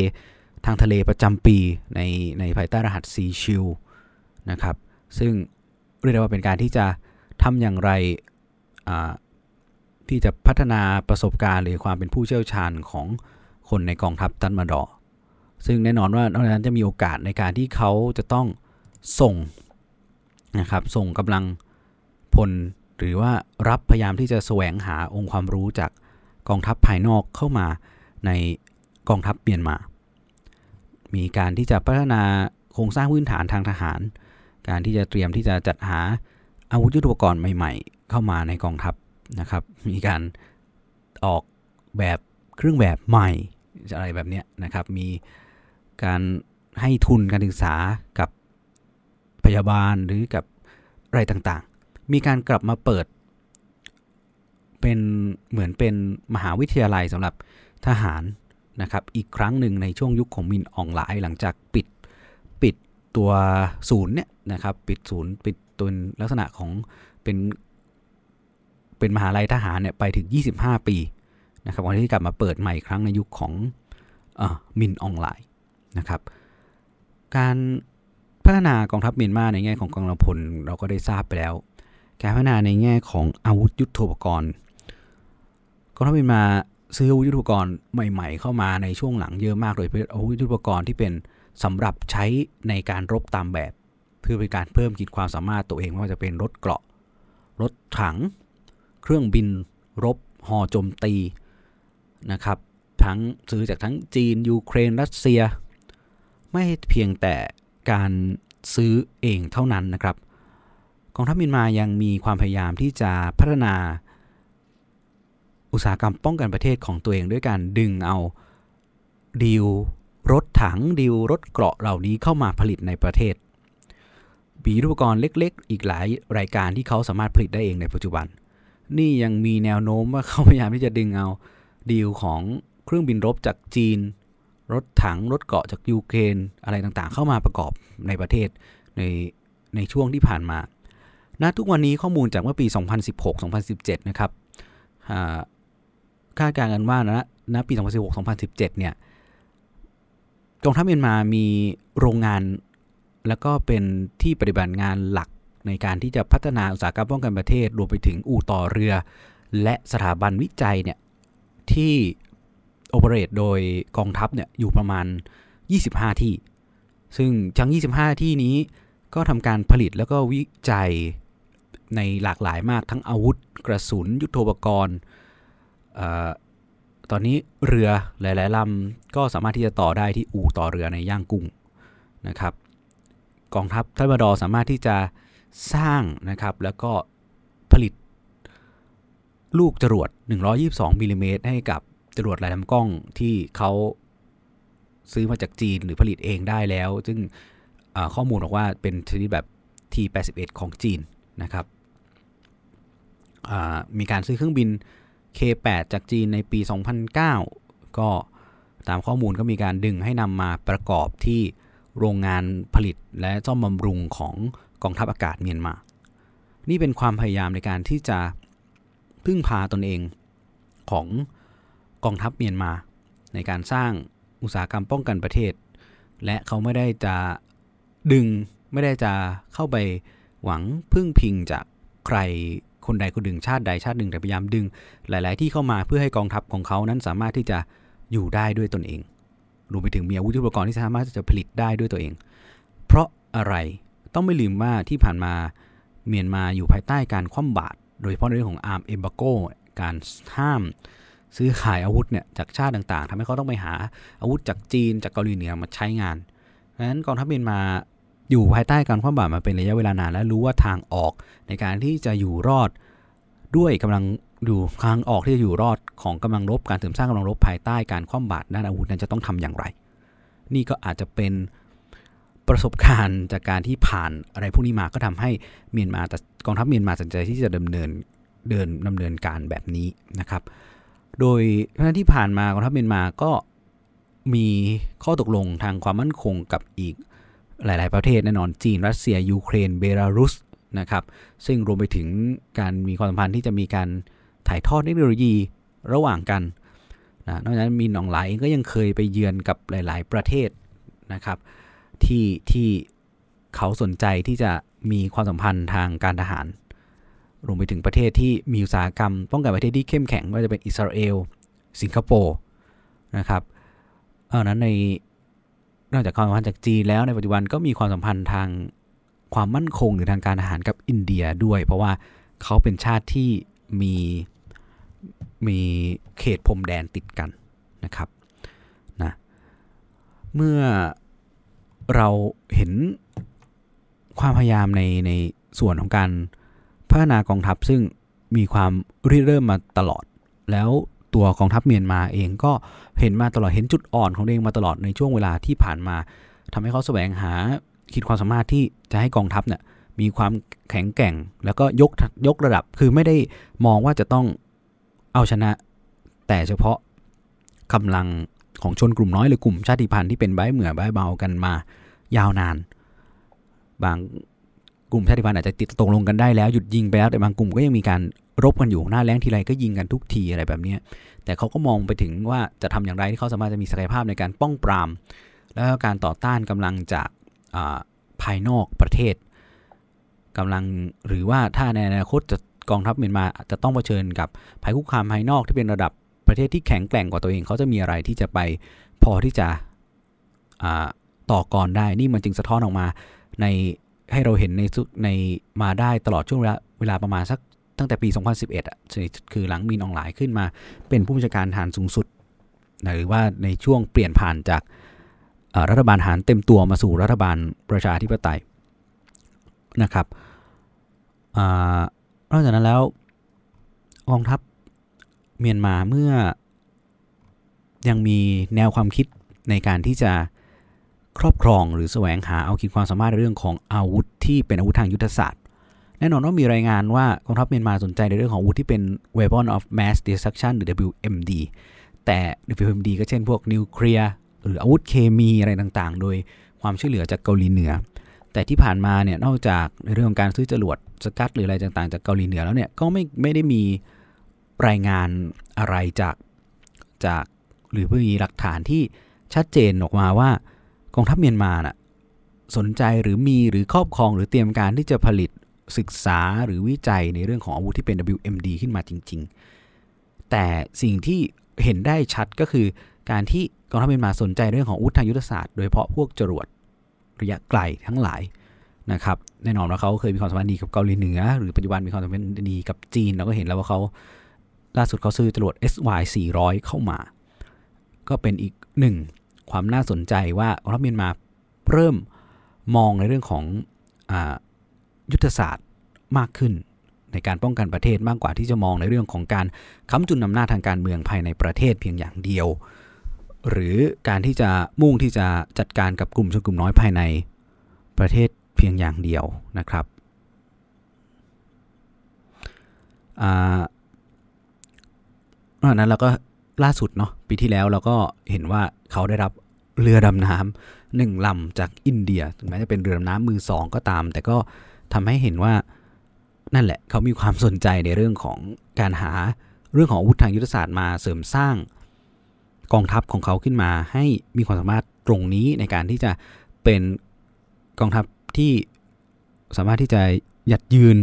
ทางทะเลประจำปีในในภายใต้รหัสซีชิลนะครับ ซึ่งเรียกได้ว่าเป็นการที่จะทำอย่างไรที่จะพัฒนาประสบการณ์ หรือความเป็นผู้เชี่ยวชาญของคนในกองทัพตันมาดอ ซึ่งแน่นอนว่านอกจากนั้นจะมีโอกาสในการที่เขาจะต้องส่งนะครับส่งกำลังพลหรือว่ารับพยายามที่จะแสวงหาองค์ความรู้จาก กองทัพภายนอกเข้ามาในกองทัพเมียนมา มีการที่จะพัฒนาโครงสร้างพื้นฐานทางทหาร การที่จะเตรียมที่จะจัดหาอาวุธยุทโธปกรณ์ใหม่ ๆ เข้ามาในกองทัพนะครับ มีการออกแบบเครื่องแบบใหม่อะไรแบบนี้นะครับ มีการให้ทุนการศึกษากับพยาบาลหรือกับอะไรต่างๆ มีการกลับมาเปิด เป็นเหมือนเป็นมหาวิทยาลัยสำหรับทหารนะครับ อีกครั้งหนึ่งในช่วงยุคของมินอองหลายหลังจากปิดปิดตัวศูนย์เนี่ยนะครับ ปิดศูนย์ปิดตัวลักษณะของเป็นเป็นมหาลัยทหารเนี่ยไปถึง 25 ปีนะครับวันที่กลับมาเปิดใหม่ครั้งในยุคของอมินออนไลน์นะครับ การพัฒนากองทัพเมียนมาในแง่ของกองกำลังพลเราก็ได้ทราบไปแล้ว การพัฒนาในแง่ของอาวุธยุทโธปกรณ์ กองทัพเมียนมาซื้ออาวุธยุทโธปกรณ์ใหม่ ๆ เข้ามาในช่วงหลังเยอะมากโดยเฉพาะอาวุธยุทโธปกรณ์ที่เป็นสำหรับใช้ในการรบตามแบบ เพื่อเป็นการเพิ่มขีดความสามารถตัวเองไม่ว่าจะเป็นรถเกราะ รถถัง เครื่องบินรบหอโจมตีนะครับทั้งซื้อจากทั้งจีน ยูเครน รัสเซีย ไม่เพียงแต่การซื้อเองเท่านั้นนะครับ กองทัพมินมายังมีความพยายามที่จะพัฒนา อุตสาหกรรมป้องกันประเทศของตัวเองด้วยการดึงเอาดีลรถถังดีลรถเกราะเหล่านี้เข้ามาผลิตในประเทศมีอุปกรณ์เล็ก ๆ อีกหลายรายการที่เขาสามารถผลิตได้เองในปัจจุบัน นี่ยังมีแนวโน้มว่าเขาพยายามที่จะดึงเอาดีลของเครื่องบินรบจากจีน รถถังรถเกาะจากยูเครนอะไรต่างๆ เข้ามาประกอบในประเทศในในช่วงที่ผ่านมาณทุกวันนี้ข้อมูลจากเมื่อปี 2016-2017 นะครับ คาดการณ์กันว่านะณปี 2016-2017 เนี่ยกองทัพเมียนมามีโรงงาน แล้วก็เป็นที่ปฏิบัติงานหลักในการที่จะพัฒนาอุตสาหกรรมป้องกันประเทศ รวมไปถึงอู่ต่อเรือ และสถาบันวิจัยเนี่ยที่โอเปเรตโดยกองทัพเนี่ยอยู่ประมาณ 25 ที่ ซึ่งทั้ง 25 ที่นี้ก็ทำการผลิตแล้วก็วิจัยในหลากหลายมากทั้งอาวุธ กระสุน ยุโทโธปกรณ์ ตอนนี้เรือหลาย ๆลำก็สามารถที่จะต่อได้ที่อู่ต่อเรือในย่างกุ้งนะครับ กองทัพทัพบดอสามารถที่จะสร้างนะครับแล้วก็ผลิตลูกจรวด 122มิลิเมตรให้กับจรวดลายลำกล้องที่เขาซื้อมาจากจีนหรือผลิตเองได้แล้ว ซึ่งข้อมูลบอกว่าเป็นชนิดแบบ T81 ของจีนนะครับมีการซื้อเครื่องบิน K8 จากจีนในปี 2009 ก็ตามข้อมูลก็มีการดึงให้นำมาประกอบที่โรงงานผลิตและซ่อมบำรุงของกองทัพอากาศเมียนมา นี่เป็นความพยายามในการที่จะพึ่งพาตนเองของกองทัพเมียนมา ในการสร้างอุตสาหกรรมป้องกันประเทศ และเขาไม่ได้จะดึงไม่ได้จะเข้าไปหวังพึ่งพิงจากใคร คนใดคนหนึ่งชาติใดชาติหนึ่งแต่พยายามดึง หลาย ๆ ที่เข้ามาเพื่อให้กองทัพของเขานั้นสามารถที่จะอยู่ได้ด้วยตนเอง รวมไปถึงมีอาวุธยุทโธปกรณ์ที่สามารถจะผลิตได้ด้วยตัวเอง เพราะอะไรต้องไม่ลืมว่าที่ผ่านมาเมียนมาอยู่ภายใต้การคว่ำบาตรโดยเฉพาะในเรื่องของอาร์มเอมบาโกการห้ามซื้อขายอาวุธเนี่ยจากชาติต่าง ๆทำให้เขาต้องไปหาอาวุธจากจีนจากเกาหลีเหนือมาใช้งานดังนั้นกองทัพเมียนมา อยู่ภายใต้การคว่ำบาตรมาเป็นระยะเวลานานและรู้ว่าทางออกในการที่จะอยู่รอดด้วยกำลังอยู่ทางออกที่จะอยู่รอดของกำลังรบการเสริมสร้างกำลังรบภายใต้การคว่ำบาตรด้านอาวุธนั้นจะต้องทำอย่างไร นี่ก็อาจจะเป็นประสบการณ์จากการที่ผ่านอะไรพวกนี้มาก็ทำให้เมียนมาแต่กองทัพเมียนมาสนใจที่จะดำเนินเดินดำเนินการแบบนี้นะครับ โดยเพราะที่ผ่านมากองทัพเมียนมาก็มีข้อตกลงทางความมั่นคงกับอีก หลาย ๆ ประเทศแน่นอนจีน รัสเซีย ยูเครน เบลารุสนะครับ ซึ่งรวมไปถึงการมีความสัมพันธ์ที่จะมีการถ่ายทอดเทคโนโลยีระหว่างกันนะนอกจากนั้นมีหนองหลายก็ยังเคยไปเยือนกับหลาย ๆ ประเทศนะครับที่ที่เขาสนใจที่จะมีความสัมพันธ์ทางการทหาร รวมไปถึงประเทศที่มีอุตสาหกรรม ป้องกันประเทศที่เข้มแข็งไม่ว่าจะเป็นอิสราเอล สิงคโปร์นะครับเอานั้นใน นอกจากความสัมพันธ์จากจีนแล้วในปัจจุบันก็มีความสัมพันธ์ทางความมั่นคงหรือทางการอาหารกับอินเดียด้วย เพราะว่าเขาเป็นชาติที่มีมีเขตพรมแดนติดกันนะครับนะเมื่อเราเห็นความพยายามในในส่วนของการพัฒนากองทัพซึ่งมีความริเริ่มมาตลอด แล้ว ตัวกองทัพเมียนมาเองก็เห็นมาตลอดเห็นจุดอ่อนของเองมาตลอดในช่วงเวลาที่ผ่านมาทำให้เขาแสวงหาคิดความสามารถที่จะให้กองทัพเนี่ยมีความแข็งแกร่ง แล้วก็ยกยกระดับคือไม่ได้มองว่าจะต้องเอาชนะ แต่เฉพาะกำลังของชนกลุ่มน้อยหรือกลุ่มชาติพันธุ์ที่เป็นใบเหมือใบเบากันมายาวนาน บาง กลุ่มชาติพันธุ์อาจจะติดตกลงกันได้แล้วหยุดยิงไปแล้วแต่บางกลุ่มก็ยังมีการรบกันอยู่หน้าแรงทีไรก็ยิงกันทุกทีอะไรแบบนี้แต่เขาก็มองไปถึงว่าจะทำอย่างไรที่เขาสามารถจะมีศักยภาพในการป้องปราม แล้วก็การต่อต้านกำลังจากภายนอกประเทศกำลังหรือว่าถ้าในอนาคตจะกองทัพเมียนมาจะต้องเผชิญกับภัยคุกคามภายนอกที่เป็นระดับประเทศที่แข็งแกร่งกว่าตัวเองเขาจะมีอะไรที่จะไปพอที่จะต่อกรได้นี่มันจึงสะท้อนออกมาใน ให้เราเห็นในในมาได้ตลอดช่วงเวลาเวลาประมาณสักตั้งแต่ปี 2011 อะคือหลังมีนองหลายขึ้นมา เป็นผู้บัญชาการทหารสูงสุด หรือว่าในช่วงเปลี่ยนผ่านจากรัฐบาลทหารเต็มตัวมาสู่รัฐบาลประชาธิปไตยนะครับนอกจากนั้นแล้วกองทัพเมียนมาเมื่อยังมีแนวความคิดในการที่จะ ครอบครองหรือแสวงหาเอาคิดความสามารถในเรื่องของอาวุธที่เป็นอาวุธทางยุทธศาสตร์ แน่นอนว่ามีรายงานว่ากองทัพเมียนมาสนใจในเรื่องของอาวุธที่เป็น weapon of mass destruction หรือ WMD แต่ WMD ก็เช่นพวกนิวเคลียร์หรืออาวุธเคมีอะไรต่างๆ โดยความช่วยเหลือจากเกาหลีเหนือ แต่ที่ผ่านมาเนี่ยนอกจากในเรื่องของการซื้อจรวดสกัดหรืออะไรต่างๆ จากเกาหลีเหนือแล้วเนี่ยก็ไม่ไม่ได้มีรายงานอะไรจากจากหรือเพื่อมีหลักฐานที่ชัดเจนออกมาว่า กองทัพเมียนมาน่ะสนใจหรือมีหรือครอบครองหรือเตรียมการที่จะผลิตศึกษาหรือวิจัยในเรื่องของอาวุธที่เป็น WMD ขึ้นมาจริง ๆ แต่สิ่งที่เห็นได้ชัดก็คือ การที่กองทัพเมียนมาสนใจเรื่องของอาวุธทางยุทธศาสตร์โดยเฉพาะพวกจรวดระยะไกลทั้งหลายนะครับแน่นอนว่าเขาเคยมีความสัมพันธ์ดีกับเกาหลีเหนือ หรือปัจจุบันมีความสัมพันธ์ดีกับจีนเราก็เห็นแล้วว่าเขาล่าสุดเขาซื้อจรวด SY 400 เข้ามา ก็เป็นอีกหนึ่ง ความน่าสนใจว่ากองทัพเมียนมาเริ่มมองในเรื่องของอยุทธศาสตร์มากขึ้น ในการป้องกันประเทศมากกว่าที่จะมองในเรื่องของการค้ำจุนอำนาจทางการเมืองภายในประเทศเพียงอย่างเดียว หรือการที่จะมุ่งที่จะจัดการกับกลุ่มชนกลุ่มน้อยภายในประเทศเพียงอย่างเดียวนะครับอ่านั้นเราก็ล่าสุดเนาะ ปีที่แล้วเราก็เห็นว่าเขาได้รับเรือดำน้ำหนึ่งลำจากอินเดียถึงแม้จะเป็นเรือดำน้ำมือสองก็ตาม แต่ก็ทำให้เห็นว่านั่นแหละเขามีความสนใจในเรื่องของการหาเรื่องของอาวุธทางยุทธศาสตร์มาเสริมสร้างกองทัพของเขาขึ้นมา ให้มีความสามารถตรงนี้ในการที่จะเป็นกองทัพที่สามารถที่จะหยัดยืน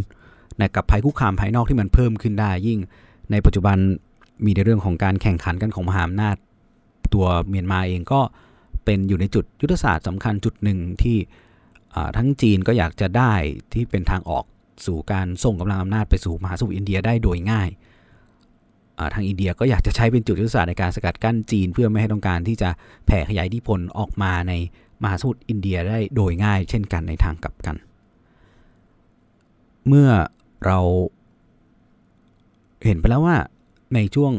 ในกับภัยคุกคามภายนอกที่มันเพิ่มขึ้นได้ยิ่ง ในปัจจุบัน มีในเรื่องของการแข่งขันกันของมหาอำนาจ ตัวเมียนมาเองก็เป็นอยู่ในจุดยุทธศาสตร์สำคัญจุดหนึ่งที่ทั้งจีนก็อยากจะได้ที่เป็นทางออกสู่การส่งกำลังอำนาจไปสู่มหาสมุทรอินเดียได้โดยง่ายทางอินเดียก็อยากจะใช้เป็นจุดยุทธศาสตร์ในการสกัดกั้นจีน เพื่อไม่ให้ต้องการที่จะแผ่ขยายอิทธิพลออกมาในมหาสมุทรอินเดียได้โดยง่าย เช่นกันในทางกลับกัน เมื่อเราเห็นไปแล้วว่า ช่วง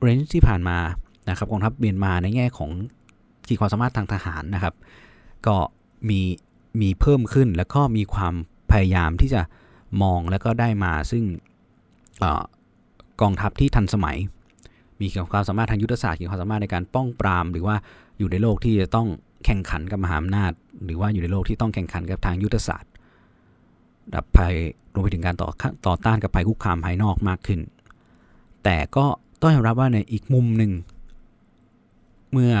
เรนจ์ที่ผ่านมานะครับกองทัพเมียนมาในแง่ของขีดความสามารถทางทหารนะครับ ก็มีมีเพิ่มขึ้นแล้วก็มีความพยายามที่จะมองแล้วก็ได้มาซึ่งกองทัพที่ทันสมัย มีความสามารถทางยุทธศาสตร์มีความสามารถในการป้องปราม หรือว่าอยู่ในโลกที่จะต้องแข่งขันกับมหาอำนาจ หรือว่าอยู่ในโลกที่ต้องแข่งขันกับทางยุทธศาสตร์ดับภัยรวมไปถึงการต่อต่อต้านกับภัยคุกคามภายนอกมากขึ้น แต่ก็ต้องยอมรับว่าในอีกมุมหนึ่ง เมื่อ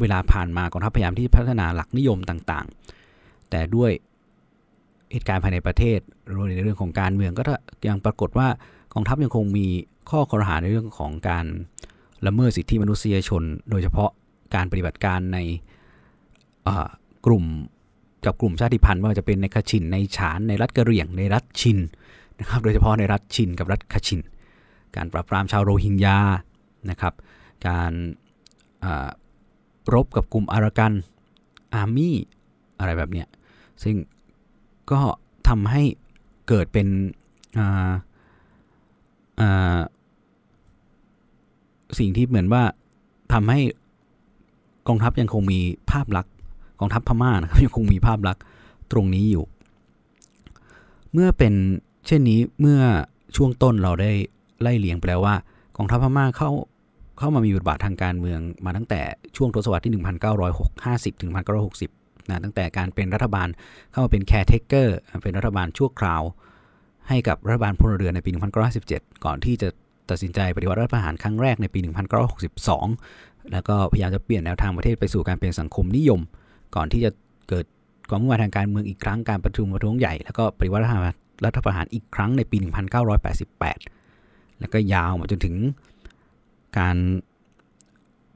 เวลาผ่านมากองทัพพยายามที่พัฒนาหลักนิยมต่างๆ แต่ด้วยเหตุการณ์ภายในประเทศรวมในเรื่องของการเมืองก็ยังปรากฏว่ากองทัพยังคงมีข้อคอรหาในเรื่องของการละเมิดสิทธิมนุษยชน โดยเฉพาะการปฏิบัติการในกลุ่มกับกลุ่มชาติพันธุ์ว่าจะเป็นในคาชินในฉานในรัฐกะเหรี่ยงในรัฐชินนะครับโดยเฉพาะในรัฐชินกับรัฐคาชิน การปราบปรามชาวโรฮิงญานะครับ การรบกับกลุ่มอารากันอาร์มี่อะไรแบบเนี้ยซึ่งก็ทำให้เกิดเป็นสิ่งที่เหมือนว่าทำให้กองทัพยังคงมีภาพลักษณ์กองทัพพม่านะครับยังคงมีภาพลักษณ์ตรงนี้อยู่ เมื่อเป็นเช่นนี้เมื่อช่วงต้นเราได้ ไล่เลียงไปแล้วว่ากองทัพพม่าเข้าเข้ามามีบทบาททางการเมืองมาตั้งแต่ช่วงทศวรรษที่ 1950 ถึง 1960 นะตั้งแต่การเป็นรัฐบาลเข้ามาเป็น caretaker เป็นรัฐบาลชั่วคราว ให้กับรัฐบาลพลเรือนในปี 1957 ก่อนที่จะตัดสินใจปฏิวัติรัฐประหารครั้งแรกในปี 1962 แล้วก็พยายามจะเปลี่ยนแนวทางประเทศไปสู่การเป็นสังคมนิยม ก่อนที่จะเกิดความมุ่งมั่นทางการเมืองอีกครั้งการประชุมประท้วงใหญ่แล้วก็ปฏิวัติรัฐประหารอีกครั้งในปี 1988 แล้วก็ยาวมาจนถึงการ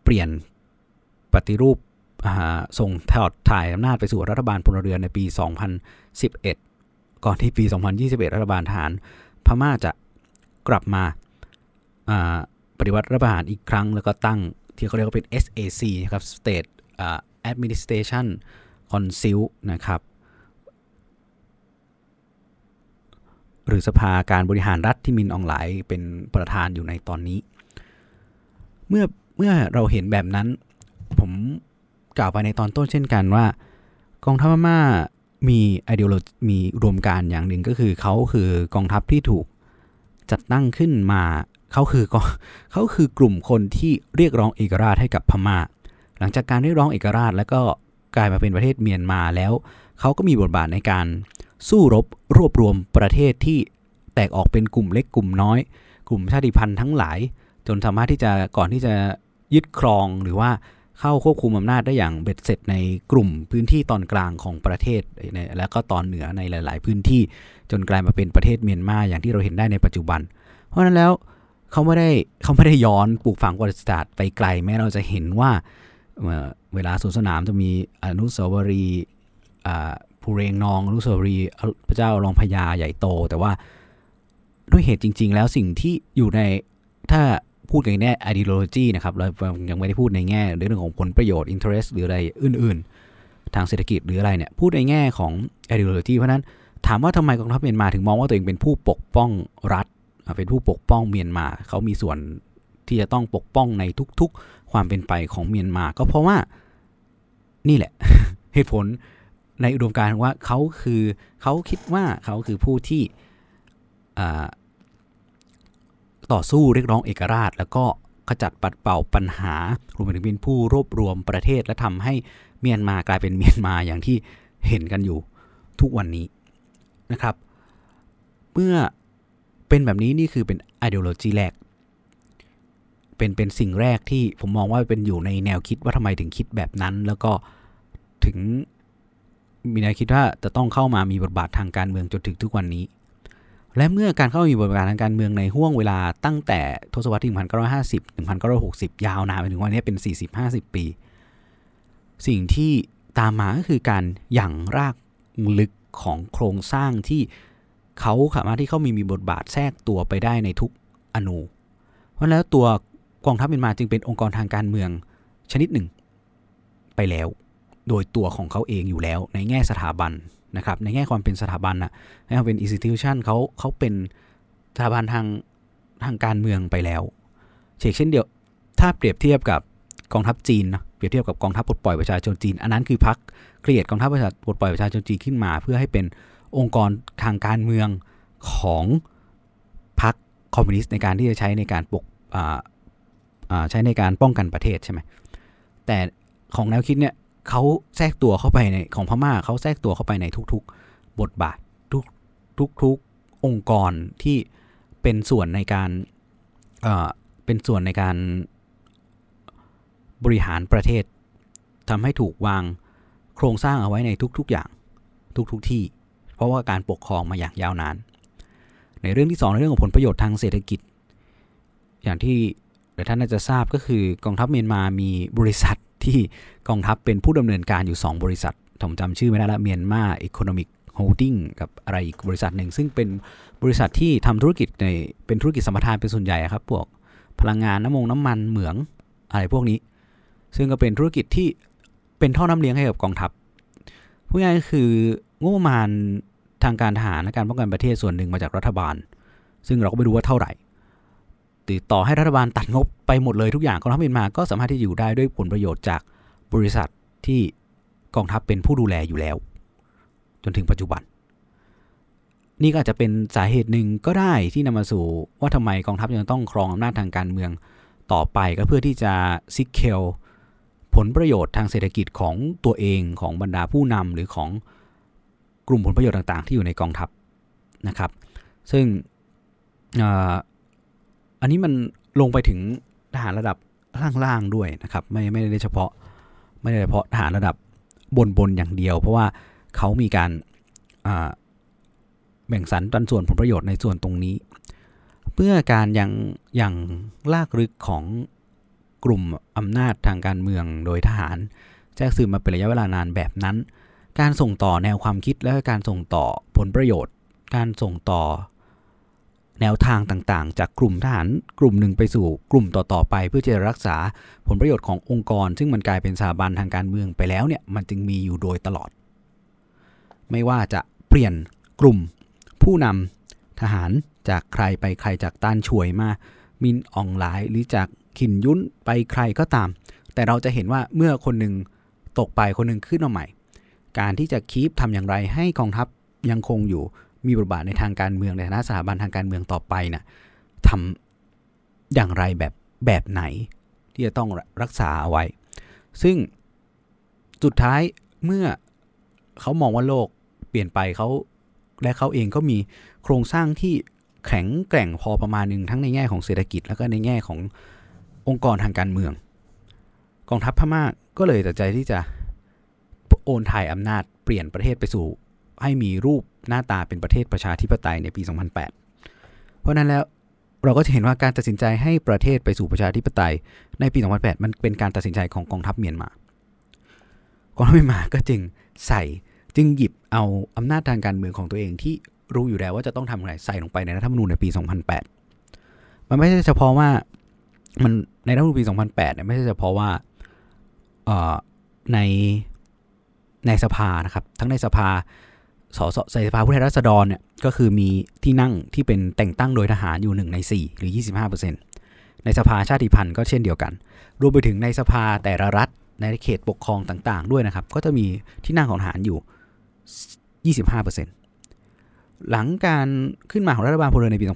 เปลี่ยนปฏิรูปส่งถอดถ่ายอำนาจไปสู่รัฐบาลพลเรือนในปี 2011 ก่อนที่ปี 2021 รัฐบาลทหารพม่าจะกลับมาปฏิวัติรัฐประหารอีกครั้ง แล้วก็ตั้งที่เขาเรียกว่าเป็น SAC นะครับ State Administration Council นะครับ หรือสภาการบริหารรัฐที่มินอองหลายเป็นประธานอยู่ในตอนนี้ เมื่อเมื่อเราเห็นแบบนั้น ผมกล่าวไปในตอนต้นเช่นกันว่า กองทัพพม่ามีไอเดียโลมีรวมการอย่างหนึ่งก็คือเขาคือกองทัพที่ถูกจัดตั้งขึ้นมาเขาคือเขาคือกลุ่มคนที่เรียกร้องเอกราชให้กับพมา่า หลังจากการเรียกร้องเอกราชแล้วก็กลายมาเป็นประเทศเมียนมาแล้วเขาก็มีบทบาทในการ สู้รบรวบรวมประเทศที่แตกออกเป็นกลุ่มเล็กกลุ่มน้อย กลุ่มชาติพันธุ์ทั้งหลาย จนสามารถที่จะก่อนที่จะยึดครองหรือว่าเข้าควบคุมอำนาจได้อย่างเบ็ดเสร็จในกลุ่มพื้นที่ตอนกลางของประเทศ และก็ตอนเหนือในหลาย ๆ พื้นที่จนกลายมาเป็นประเทศเมียนมาอย่างที่เราเห็นได้ในปัจจุบัน เพราะฉะนั้นแล้วเขาไม่ได้เขาไม่ได้ย้อนปลูกฝังประวัติศาสตร์ไปไกลแม้เราจะเห็นว่าเวลาสวนสนามจะมีอนุสาวรีย์ ภูเรงนองอนุสวรีพระเจ้ารองพญาใหญ่โต แต่ว่าด้วยเหตุจริง ๆ แล้วสิ่งที่อยู่ในถ้าพูดในแง่ ideology นะครับเรายังไม่ได้พูดในแง่เรื่องของผลประโยชน์ interest หรืออะไรอื่น ๆ ทางเศรษฐกิจหรืออะไรเนี่ยพูดในแง่ของ ideology เพราะนั้นถามว่าทำไมกองทัพเมียนมาถึงมองว่าตัวเองเป็นผู้ปกป้องรัฐ เป็นผู้ปกป้องเมียนมา เขามีส่วนที่จะต้องปกป้องในทุกๆ ความเป็นไปของเมียนมา ก็เพราะว่านี่แหละ เหตุผล ในอุดมการณ์ว่าเขาคือเขาคิดว่าเขาคือผู้ที่ต่อสู้เรียกร้องเอกราช แล้วก็ขจัดปัดเป่าปัญหารวมไปถึงเป็นผู้รวบรวมประเทศและทำให้เมียนมากลายเป็นเมียนมาอย่างที่เห็นกันอยู่ทุกวันนี้นะครับ เมื่อเป็นแบบนี้นี่คือเป็น ideology แรก เป็นเป็นสิ่งแรกที่ผมมองว่าเป็นอยู่ในแนวคิดว่าทำไมถึงคิดแบบนั้น แล้วก็ถึง มีแนวคิดว่าจะต้องเข้ามามีบทบาททางการเมืองจนถึงทุกวันนี้ และเมื่อการเข้ามีบทบาททางการเมืองในห่วงเวลาตั้งแต่ทศวรรษที่1950 1960 ยาวนานไปถึงวันนี้เป็น 40-50 ปี สิ่งที่ตามมาก็คือการหยั่งรากลึกของโครงสร้างที่เขาสามารถที่เขามีมีบทบาทแทรกตัวไปได้ในทุกอนู เพราะแล้วตัวกองทัพเมียนมาจึงเป็นองค์กรทางการเมืองชนิดหนึ่ง ไปแล้ว โดยตัวของเขาเองอยู่แล้ว ในแง่สถาบันนะครับ ในแง่ความเป็นสถาบันนะในความเป็น institution เขาเขาเป็นสถาบันทางทางการเมืองไปแล้วเช่นเช่นเดียวถ้าเปรียบเทียบกับกองทัพจีนนะเปรียบเทียบกับกองทัพปลดปล่อยประชาชนจีน อันนั้นคือพักเกลียดกองทัพประชาปลดปล่อยประชาชนจีนขึ้นมา เพื่อให้เป็นองค์กรทางการเมืองของพรรคคอมมิวนิสต์ในการที่จะใช้ในการปกใช้ในการป้องกันประเทศใช่ไหมแต่ของแนวคิดเนี่ย เขาแทรกตัวเข้าไปในของพม่าเขาแทรกตัวเข้าไปในทุกๆ บทบาททุกทุกๆองค์กรที่เป็นส่วนในการเป็นส่วนในการบริหารประเทศทำให้ถูกวางโครงสร้างเอาไว้ในทุกๆอย่างทุกๆที่ เพราะว่าการปกครองมาอย่างยาวนาน ในเรื่องที่2ในเรื่องของผลประโยชน์ทางเศรษฐกิจ อย่างที่ท่านน่าจะทราบก็คือกองทัพเมียนมามีบริษัท ที่กองทัพเป็นผู้ดำเนินการอยู่ 2 บริษัทผมจำชื่อไม่ได้ละ Myanmar Economic Holding กับอะไรอีกบริษัทหนึ่ง ซึ่งเป็นบริษัทที่ทำธุรกิจในเป็นธุรกิจสัมปทานเป็นส่วนใหญ่ครับพวกพลังงานน้ำมงน้ำมันเหมืองอะไรพวกนี้ ซึ่งก็เป็นธุรกิจที่เป็นท่อน้ำเลี้ยงให้กับกองทัพพูดง่ายก็คืองบประมาณทางการทหารและการป้องกันประเทศส่วนหนึ่งมาจากรัฐบาล ซึ่งเราก็ไม่รู้ว่าเท่าไหร่ ติดต่อให้รัฐบาลตัดงบไปหมดเลยทุกอย่างกองทัพเมียนมาก็สามารถที่อยู่ได้ด้วยผลประโยชน์จากบริษัทที่กองทัพเป็นผู้ดูแลอยู่แล้ว จนถึงปัจจุบัน นี่ก็อาจจะเป็นสาเหตุหนึ่งก็ได้ที่นำมาสู่ว่าทำไมกองทัพยังต้องครองอำนาจทางการเมืองต่อไปก็เพื่อที่จะซิกเคลผลประโยชน์ทางเศรษฐกิจของตัวเองของบรรดาผู้นำหรือของกลุ่มผลประโยชน์ต่างๆ ที่อยู่ในกองทัพนะครับ ซึ่ง อันนี้มันลงไปถึงทหารระดับล่างๆด้วยนะครับ ไม่ไม่ได้เฉพาะไม่ได้เฉพาะทหารระดับบนๆอย่างเดียว เพราะว่าเขามีการแบ่งสรรปันส่วนผลประโยชน์ในส่วนตรงนี้เพื่อการยังย่างลากลึกของกลุ่มอำนาจทางการเมืองโดยทหารแจ้งสื่อมาเป็นระยะเวลานานแบบนั้น การส่งต่อแนวความคิดและการส่งต่อผลประโยชน์ การส่งต่อ แนวทางต่างๆ จากกลุ่มทหารกลุ่มหนึ่งไปสู่กลุ่มต่อๆไป เพื่อจะรักษาผลประโยชน์ขององค์กร ซึ่งมันกลายเป็นสถาบันทางการเมืองไปแล้วเนี่ยมันจึงมีอยู่โดยตลอด ไม่ว่าจะเปลี่ยนกลุ่มผู้นำทหารจากใครไปใครจากต้านช่วยมามินอองไลน์หรือจากขินยุ้นไปใครก็ตาม แต่เราจะเห็นว่าเมื่อคนหนึ่งตกไปคนหนึ่งขึ้นมาใหม่ การที่จะคีปทำอย่างไรให้กองทัพยังคงอยู่ มีบทบาทในทางการเมืองในฐานะสถาบันทางการเมืองต่อไปนะ่ะทำอย่างไรแบบแบบไหนที่จะต้องรักษาเอาไว้ ซึ่งสุดท้ายเมื่อเขามองว่าโลกเปลี่ยนไปเขาและเขาเองก็มีโครงสร้างที่แข็งแกร่งพอประมาณหนึ่งทั้งในแง่ของเศรษฐกิจ แล้วก็ในแง่ขององค์กรทางการเมือง กองทัพพม่าก็เลยตัดใจที่จะโอนถ่ายอำนาจเปลี่ยนประเทศไปสู่ ให้มีรูปหน้าตาเป็นประเทศประชาธิปไตยในปี 2008 เพราะนั้นแล้วเราก็จะเห็นว่าการตัดสินใจให้ประเทศไปสู่ประชาธิปไตยในปี 2008 มันเป็นการตัดสินใจของกองทัพเมียนมา กองทัพเมียนมาก็จึงใส่จึงหยิบเอาอำนาจทางการเมืองของตัวเองที่รู้อยู่แล้วว่าจะต้องทำอะไรใส่ลงไปในรัฐธรรมนูญในปี 2008 มันไม่ใช่เฉพาะว่ามันในรัฐธรรมนูญปี 2008เนี่ยไม่ใช่เฉพาะว่าในในสภานะครับทั้งในสภา สสสภาผู้แทนราษฎรเนี่ยก็คือมีที่นั่งที่เป็นแต่งตั้งโดยทหารอยู่1ใน 4 หรือ 25%ในสภาชาติพันธุ์ก็เช่นเดียวกัน รวมไปถึงในสภาแต่ละรัฐในเขตปกครองต่างๆ ด้วยนะครับ ก็จะมีที่นั่งของทหารอยู่ 25%หลังการขึ้นมาของรัฐบาลพลเรือนในปี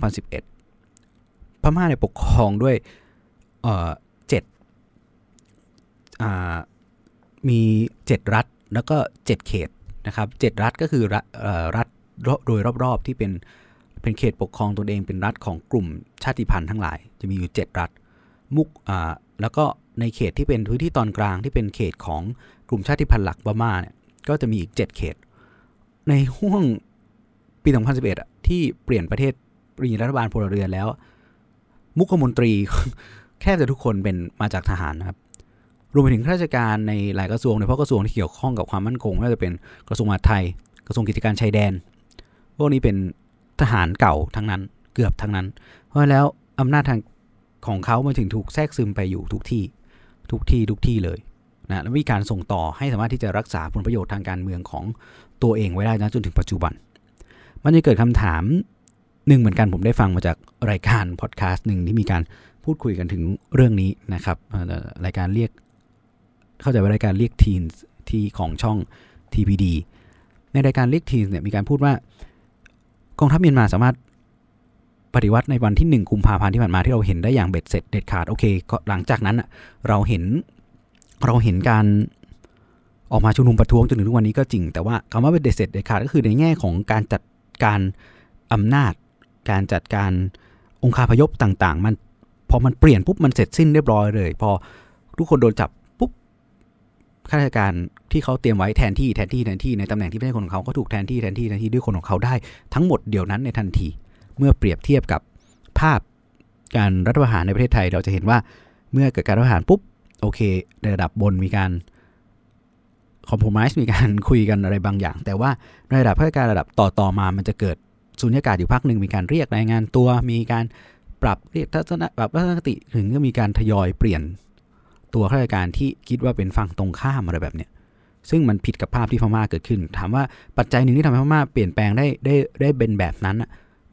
2011 พม่าในปกครองด้วยเเจ็ดมี 7 รัฐแล้วก็ 7 เขต นะครับเรัฐก็คือรัฐโดยรอบๆที่เป็นเป็นเขตปกครองตัวเองเป็นรัฐของกลุ่มชาติพันธุ์ทั้งหลาย จะมีอยู่ 7 รัฐมุกอ่าแล้วก็ในเขตที่เป็นพื้นที่ตอนกลางที่เป็นเขตของกลุ่มชาติพันธุ์หลักบาม่าเนี่ยก็จะมีอีก 7 เขต ในห่วงปี2011ที่เปลี่ยนประเทศปีรัฐบาลพลเรือนแล้ว มุขมนตรีแค่จะทุกคนเป็นมาจากทหารนะครับ รวมไปถึงข้าราชการในหลายกระทรวงโดยเฉพาะกระทรวงที่เกี่ยวข้องกับความมั่นคงไม่ว่าจะเป็นกระทรวงมหาดไทย กระทรวงกิจการชายแดน พวกนี้เป็นทหารเก่าทั้งนั้นเกือบทั้งนั้น เพราะแล้วอำนาจทางของเขามาถึงถูกแทรกซึมไปอยู่ทุกที่ทุกที่ทุกที่เลยนะและมีการส่งต่อให้สามารถที่จะรักษาผลประโยชน์ทางการเมืองของตัวเองไว้ได้นะจนถึงปัจจุบัน มันจะเกิดคำถามหนึ่งเหมือนกันผมได้ฟังมาจากรายการพอดแคสต์หนึ่งที่มีการพูดคุยกันถึงเรื่องนี้นะครับรายการเรียก เข้าใจว่ารายการเรียกทีนที่ของช่อง TPD ในรายการเรียกทีนเนี่ยมีการพูดว่ากองทัพเมียนมาสามารถปฏิวัติในวันที่ 1 กุมภาพันธ์ที่ผ่านมาที่เราเห็นได้อย่างเบ็ดเสร็จเด็ดขาดโอเคก็หลังจากนั้นเราเห็นเราเห็นการออกมาชุมนุมประท้วงจนถึงทุกวันนี้ก็จริง แต่ว่าคำว่าเบ็ดเสร็จเด็ดขาดก็คือในแง่ของการจัดการอำนาจ การจัดการองค์คาพยพต่าง ๆ มันพอมันเปลี่ยนปุ๊บมันเสร็จสิ้นเรียบร้อยเลย พอทุกคนโดนจับ ข้าราชการที่เขาเตรียมไว้แทนที่แทนที่แทนที่ในตำแหน่งที่ไม่ใช่คนของเขาก็ถูกแทนที่แทนที่แทนที่ด้วยคนของเขาได้ทั้งหมดเดี๋ยวนั้นในทันที เมื่อเปรียบเทียบกับภาพการรัฐประหารในประเทศไทยเราจะเห็นว่าเมื่อเกิดการรัฐประหารปุ๊บโอเค ในระดับบนมีการคอมโพมไ s ์มีการคุยกันอะไรบางอย่าง แต่ว่าในระดับข้าราชการระดับต่อต่อมามันจะเกิดสุญญากาศอยู่พักหนึ่งมีการเรียกรายงานตัว มีการปรับเรียกทัศนะปรับทัศนคติถึงก็มีการทยอยเปลี่ยน ตัวข้าราชการที่คิดว่าเป็นฝั่งตรงข้ามอะไรแบบเนี้ยซึ่งมันผิดกับภาพที่พม่าเกิดขึ้น ถามว่าปัจจัยหนึ่งที่ทำให้พม่าเปลี่ยนแปลงได้ได้ได้เป็นแบบนั้น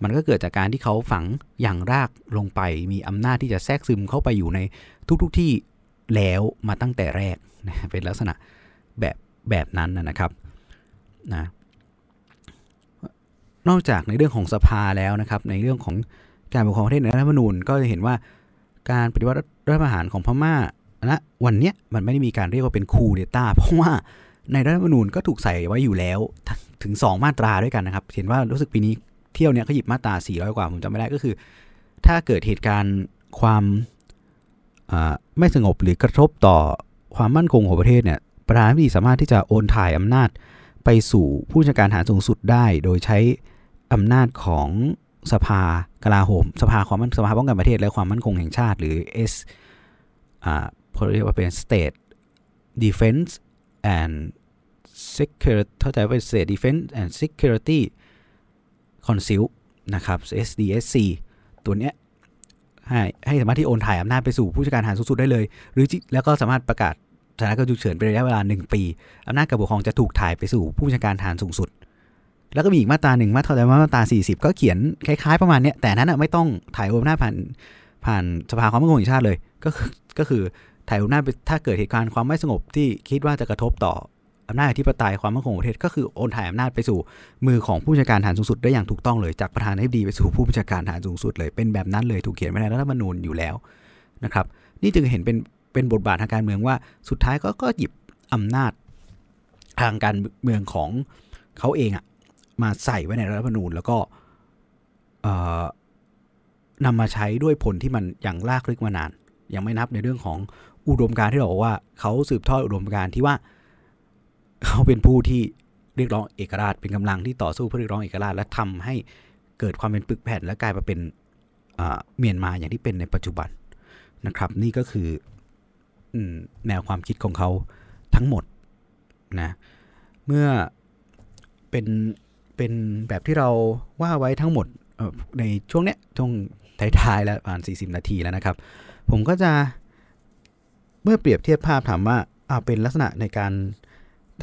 มันก็เกิดจากการที่เขาฝังอย่างรากลงไป มีอำนาจที่จะแทรกซึมเข้าไปอยู่ในทุกๆทที่แล้วมาตั้งแต่แรกนะเป็นลักษณะแบบแบบนั้นนะครับนะนอกจากในเรื่องของสภาแล้วนะครับ ในเรื่องของการปกครองประเทศในรัฐธรรมนูญก็จะเห็นว่าการปฏิวัติรัฐประหารของพม่า ณวันนี้มันไม่ได้มีการเรียกว่าเป็นคูเดต้าเพราะว่าในรัฐธรรมนูญก็ถูกใส่ไว้อยู่แล้วถึง 2 มาตราด้วยกันนะครับ เห็นว่ารู้สึกปีนี้เที่ยวเนี้ยเขาหยิบมาตรา 400 กว่าผมจำไม่ได้ก็คือ ถ้าเกิดเหตุการณ์ความไม่สงบหรือกระทบต่อความมั่นคงของประเทศเนี่ยประธานาธิบดีสามารถที่จะโอนถ่ายอำนาจไปสู่ผู้จัดการฐานสูงสุดได้ โดยใช้อำนาจของสภากลาโหม สภาความมั่นสภาป้องกันประเทศและความมั่นคงแห่งชาติหรือ S อ่า เขาเรียกว่าเป็น State Defense and Security เข้าใจว่า State Defense and Security Council นะครับ SDSC ตัวเนี้ยให้ให้สามารถที่โอนถ่ายอำนาจไปสู่ผู้จัดการฐานสูงสุดได้เลย หรือแล้วก็สามารถประกาศสถานการณ์ฉุกเฉินเป็นระยะเวลา 1 ปีอำนาจการปกครองจะถูกถ่ายไปสู่ผู้จัดการฐานสูงสุด แล้วก็มีอีกมาตราหนึ่งมาตรามาตรา 40 ก็เขียนคล้ายๆประมาณนี้แต่นั้นไม่ต้องถ่ายโอนหน้าผ่านผ่านสภาความมั่นคงแห่งชาติเลย ก็คือก็คือ ถ่ายโอนหน้าถ้าเกิดเหตุการณ์ความไม่สงบที่คิดว่าจะกระทบต่ออำนาจอธิปไตยความมั่นคงของประเทศก็คือโอนถ่ายอำนาจไปสู่มือของผู้จัดการฐานสูงสุดได้อย่างถูกต้องเลยจากประธานาธิบดีไปสู่ผู้จัดการฐานสูงสุดเลยเป็นแบบนั้นเลยถูกเขียนไว้ในรัฐธรรมนูญอยู่แล้วนะครับ นี่จึงเห็นเป็นเป็นบทบาททางการเมืองว่าสุดท้ายก็ก็หยิบอำนาจทางการเมืองของเขาเองอะมาใส่ไว้ในรัฐธรรมนูญแล้วก็นำมาใช้ด้วยผลที่มันอย่างลากลึกมานาน ยังไม่นับในเรื่องของ อุดมการที่เราบอกว่าเขาสืบทอดอุดมการที่ว่า เขาเป็นผู้ที่เรียกร้องเอกราชเป็นกำลังที่ต่อสู้เพื่อเรียกร้องเอกราชและทำให้เกิดความเป็นปึกแผ่นและกลายมาเป็นเมียนมาอย่างที่เป็นในปัจจุบันนะครับ นี่ก็คือแนวความคิดของเขาทั้งหมดนะเมื่อเป็นเป็นแบบที่เราว่าไว้ทั้งหมดในช่วงเนี้ยช่วงท้ายๆแล้วผ่าน40 นาทีแล้วนะครับ ผมก็จะ เมื่อเปรียบเทียบภาพถามว่าเป็นลักษณะในการ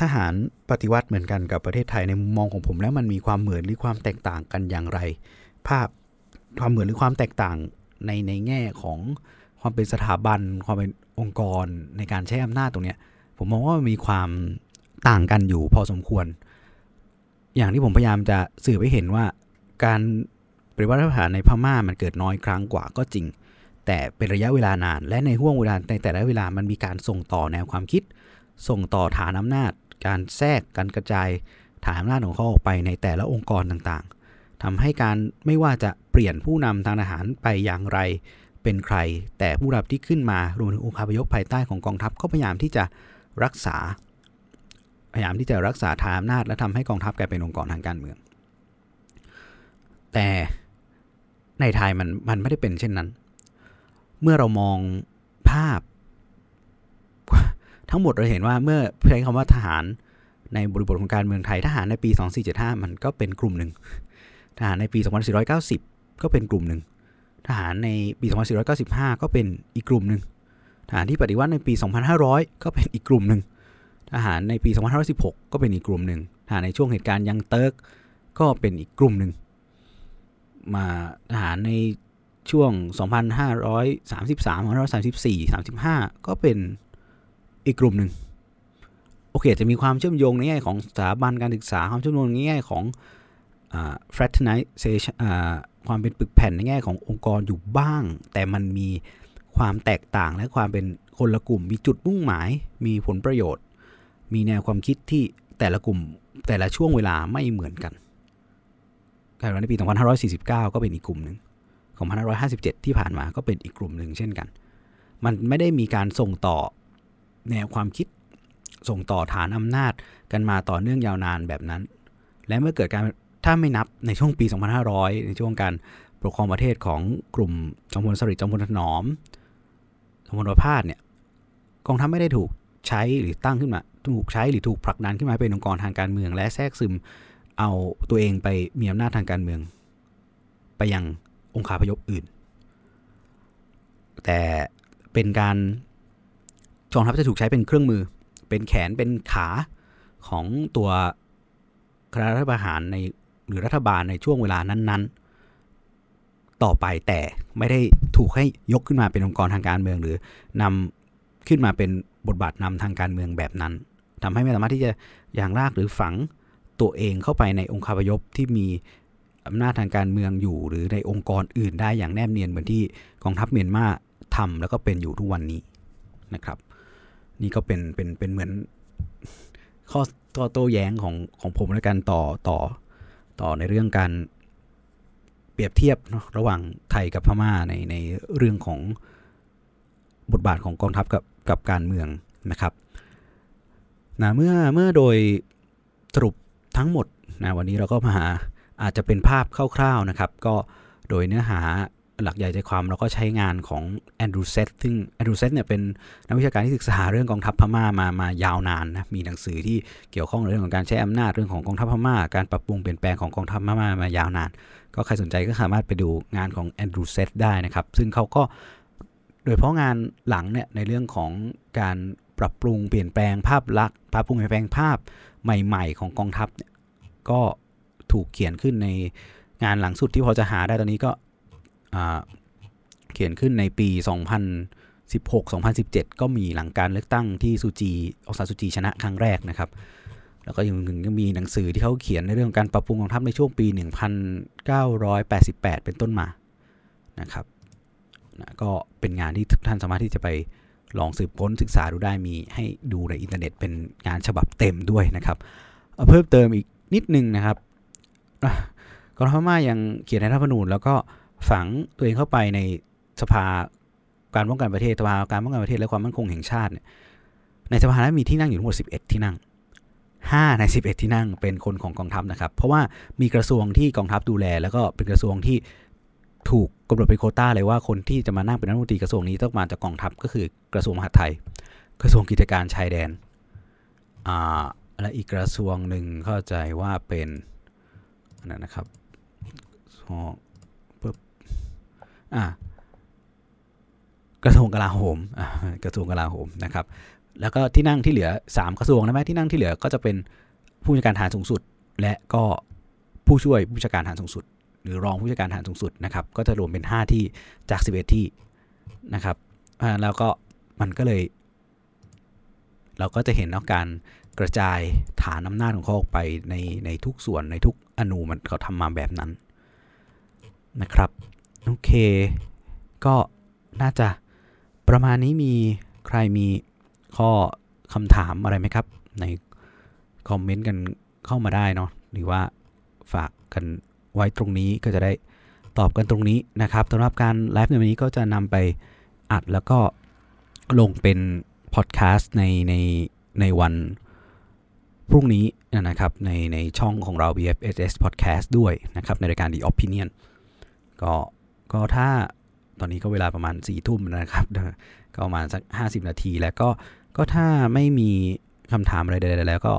ทหารปฏิวัติเหมือนกันกับประเทศไทยในมุมมองของผมแล้วมันมีความเหมือนหรือความแตกต่างกันอย่างไร ภาพความเหมือนหรือความแตกต่างในในแง่ของความเป็นสถาบัน ความเป็นองค์กรในการใช้อำนาจตรงนี้ผมมองว่ามันมีความต่างกันอยู่พอสมควร อย่างที่ผมพยายามจะสื่อไปเห็นว่าการปฏิวัติทหารในพม่ามันเกิดน้อยครั้งกว่าก็จริง แต่เป็นระยะเวลานาน และในห่วงเวลาในแต่ละเวลามันมีการส่งต่อแนวความคิด ส่งต่อฐานอำนาจ การแทรกการกระจายฐานอำนาจของเขาออกไปในแต่ละองค์กรต่างๆทำให้การไม่ว่าจะเปลี่ยนผู้นำทางทหารไปอย่างไร เป็นใคร แต่ผู้รับที่ขึ้นมารวมถึงองค์คาพยพภายใต้ของกองทัพก็พยายามที่จะรักษา พยายามที่จะรักษาฐานอำนาจและทำให้กองทัพกลายเป็นองค์กรทางการเมือง แต่ในไทยมันมันไม่ได้เป็นเช่นนั้น มื่อเรามองภาพ ทั้งหมดเราเห็นว่าเมื่อใช้คำว่าทหารในบริบทของการเมืองไทยทหารในปี 2475 มันก็เป็นกลุ่มหนึ่ง ทหารในปี 2490 ก็เป็นกลุ่มหนึ่ง ทหารในปี 2495 ก็เป็นอีกกลุ่มหนึ่ง ทหารที่ปฏิวัติในปี 2500 ก็เป็นอีกกลุ่มหนึ่ง ทหารในปี 2516 ก็เป็นอีกกลุ่มหนึ่ง ทหารในช่วงเหตุการณ์ยังเติร์กก็เป็นอีกกลุ่มหนึ่ง มาทหารใน ช่วง 2533 2534 35 ก็เป็นอีกกลุ่มหนึ่ง โอเค จะมีความเชื่อมโยงในแง่ของสถาบันการศึกษา ความเชื่อมโยงในแง่ของ fraternization ความเป็นปึกแผ่นในแง่ขององค์กรอยู่บ้าง แต่มันมีความแตกต่างและความเป็นคนละกลุ่ม มีจุดมุ่งหมาย มีผลประโยชน์ มีแนวความคิดที่แต่ละกลุ่มแต่ละช่วงเวลาไม่เหมือนกันการในปี 2549 ก็เป็นอีกกลุ่มหนึ่ง 2557 ที่ผ่านมาก็เป็นอีกกลุ่มหนึ่งเช่นกัน มันไม่ได้มีการส่งต่อแนวความคิดส่งต่อฐานอำนาจกันมาต่อเนื่องยาวนานแบบนั้น และเมื่อเกิดการถ้าไม่นับในช่วงปี 2500 ในช่วงการปกครองประเทศของกลุ่มจอมพลสฤษดิ์จอมพลถนอมจอมพลประพาสเนี่ยกองทัพไม่ได้ถูกใช้หรือตั้งขึ้นมา ถูกใช้หรือถูกผลักดันขึ้นมาเป็นองค์กรทางการเมือง และแทรกซึมเอาตัวเองไปมีอำนาจทางการเมือง ไปยัง องค์คาพยพอื่น แต่เป็นการกองทัพจะถูกใช้เป็นเครื่องมือ เป็นแขนเป็นขาของตัวคณะรัฐประหารในหรือรัฐบาลในช่วงเวลานั้นๆ ต่อไปแต่ไม่ได้ถูกให้ยกขึ้นมาเป็นองค์กรทางการเมือง หรือนำขึ้นมาเป็นบทบาทนำทางการเมืองแบบนั้นทำให้ไม่สามารถที่จะอย่างรากหรือฝังตัวเองเข้าไปในองค์คาพยพที่มี อำนาจทางการเมืองอยู่ หรือในองค์กรอื่นได้อย่างแนบเนียนเหมือนที่กองทัพเมียนมาทำแล้วก็เป็นอยู่ทุกวันนี้นะครับ นี่ก็เป็นเป็นเป็นเหมือนข้อตัวโต้แย้งของของผมในการต่อต่อต่อในเรื่องการเปรียบเทียบเนาะระหว่างไทยกับพม่าในในเรื่องของบทบาทของกองทัพกับกับการเมืองนะครับนะเมื่อเมื่อโดยสรุปทั้งหมดนะวันนี้เราก็มา อาจจะเป็นภาพคร่าวๆนะครับ ก็โดยเนื้อหาหลักใหญ่ใจความเราก็ใช้งานของแอนดรูเซตซึ่งแอนดรูเซตเนี่ยเป็นนักวิชาการที่ศึกษาเรื่องกองทัพพม่ามามายาวนานนะ มีหนังสือที่เกี่ยวข้องเรื่องของการใช้อำนาจเรื่องของกองทัพพม่า การปรับปรุงเปลี่ยนแปลงของกองทัพพม่ามายาวนาน ก็ใครสนใจก็สามารถไปดูงานของแอนดรูเซตได้นะครับ ซึ่งเขาก็โดยเพราะงานหลังเนี่ยในเรื่องของการปรับปรุงเปลี่ยนแปลงภาพลักษณ์ปรับปรุงเปลี่ยนแปลงภาพใหม่ ๆ ของกองทัพเนี่ยก็ ถูกเขียนขึ้นในงานหลังสุดที่พอจะหาได้ตอนนี้ก็เขียนขึ้นในปี 2016-2017 ก็มีหลังการเลือกตั้งที่ซูจีองซาซูจีชนะครั้งแรกนะครับ แล้วก็ยังยังมีหนังสือที่เขาเขียนในเรื่องการปรับปรุงกองทัพในช่วงปี 1988 เป็นต้นมานะครับนะก็เป็นงานที่ทุกท่านสามารถที่จะไปลองสืบค้นศึกษาดูได้มีให้ดูในอินเทอร์เน็ตเป็นงานฉบับเต็มด้วยนะครับเพิ่มเติมอีกนิดนึงนะครับ กรทพม่ายังเขียนในรัฐธรรมนูญ แล้วก็ฝังตัวเองเข้าไปในสภาการป้องกันประเทศสภาการป้องกันประเทศและความมั่นคงแห่งชาติเนี่ยในสภานั้นมีที่นั่งอยู่ทั้งหมด 11 ที่นั่ง 5 ใน 11 ที่นั่งเป็นคนของกองทัพนะครับ เพราะว่ามีกระทรวงที่กองทัพดูแล แล้วก็เป็นกระทรวงที่ถูกกำหนดเป็นโคต้าเลยว่าคนที่จะมานั่งเป็นรัฐมนตรีกระทรวงนี้ต้องมาจากกองทัพก็คือกระทรวงมหาดไทย กระทรวงกิจการชายแดนอ่าและอีกกระทรวงหนึ่งเข้าใจว่าเป็น นั่นนะครับปึ๊บอ่ากระทรวงกลาโหมกระทรวงกลาโหมนะครับ แล้วก็ที่นั่งที่เหลือ 3 กระทรวงนะไหมที่นั่งที่เหลือก็จะเป็นผู้จัดการฐานสูงสุด และก็ผู้ช่วยผู้จัดการฐานสูงสุด หรือรองผู้จัดการฐานสูงสุดนะครับ ก็จะรวมเป็น 5 ที่จาก 11 ที่นะครับแล้วก็มันก็เลย เราก็จะเห็นนอกการ กระจายฐานอำนาจของเขาออกไปในในทุกส่วนในทุกอนูมันเขาทำมาแบบนั้นนะครับโอเค ก็น่าจะประมาณนี้มีใครมีข้อคำถามอะไรไหมครับ ในคอมเมนต์กันเข้ามาได้เนาะหรือว่าฝากกันไว้ตรงนี้ก็จะได้ตอบกันตรงนี้นะครับสำหรับการไลฟ์ในวันนี้ก็จะนำไปอัดแล้วก็ลงเป็นพอดแคสต์ในในในวัน พรุ่งนี้นะครับในในช่องของเรา BFSS Podcast ด้วยนะครับในรายการ The Opinion ก็ก็ถ้าตอนนี้ก็เวลาประมาณ4ี่ทุ่มนะครับ ก็ประมาณสัก 50 นาทีแล้วก็ก็ถ้าไม่มีคำถามอะไรใดๆแล้วก็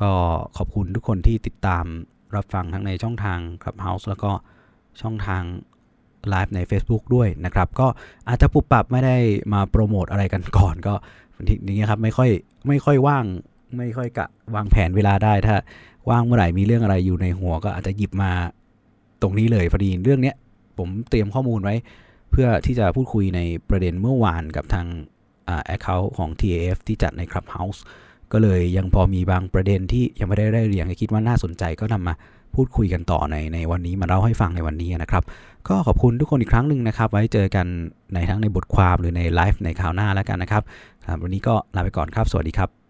ก็ขอบคุณทุกคนที่ติดตามรับฟังทั้งในช่องทาง Clubhouse แล้วก็ช่องทางไลฟ์ใน Facebook ด้วยนะครับ ก็อาจจะปุบปรับไม่ได้มาโปรโมทอะไรกันก่อน ก็ทีนี้ครับไม่ค่อยไม่ค่อยว่าง ไม่ค่อยกะวางแผนเวลาได้ถ้า ว่างเมื่อไหร่มีเรื่องอะไรอยู่ในหัวก็อาจจะหยิบมาตรงนี้เลยพอดีเรื่องเนี้ยผมเตรียมข้อมูลไว้ เพื่อที่จะพูดคุยในประเด็นเมื่อวานกับทางแอคเคาท์ของ TAF ที่จัดใน Clubhouse ก็เลยยังพอมีบางประเด็นที่ยังไม่ได้ได้เรียงคิดว่าน่าสนใจก็นำมาพูดคุยกันต่อในในวันนี้มาเล่าให้ฟังในวันนี้นะครับ ก็ขอบคุณทุกคนอีกครั้งหนึ่งนะครับ ไว้เจอกันในทั้งในบทความหรือในไลฟ์ในคราวหน้าแล้วกันนะครับ วันนี้ก็ลาไปก่อนครับ สวัสดีครับ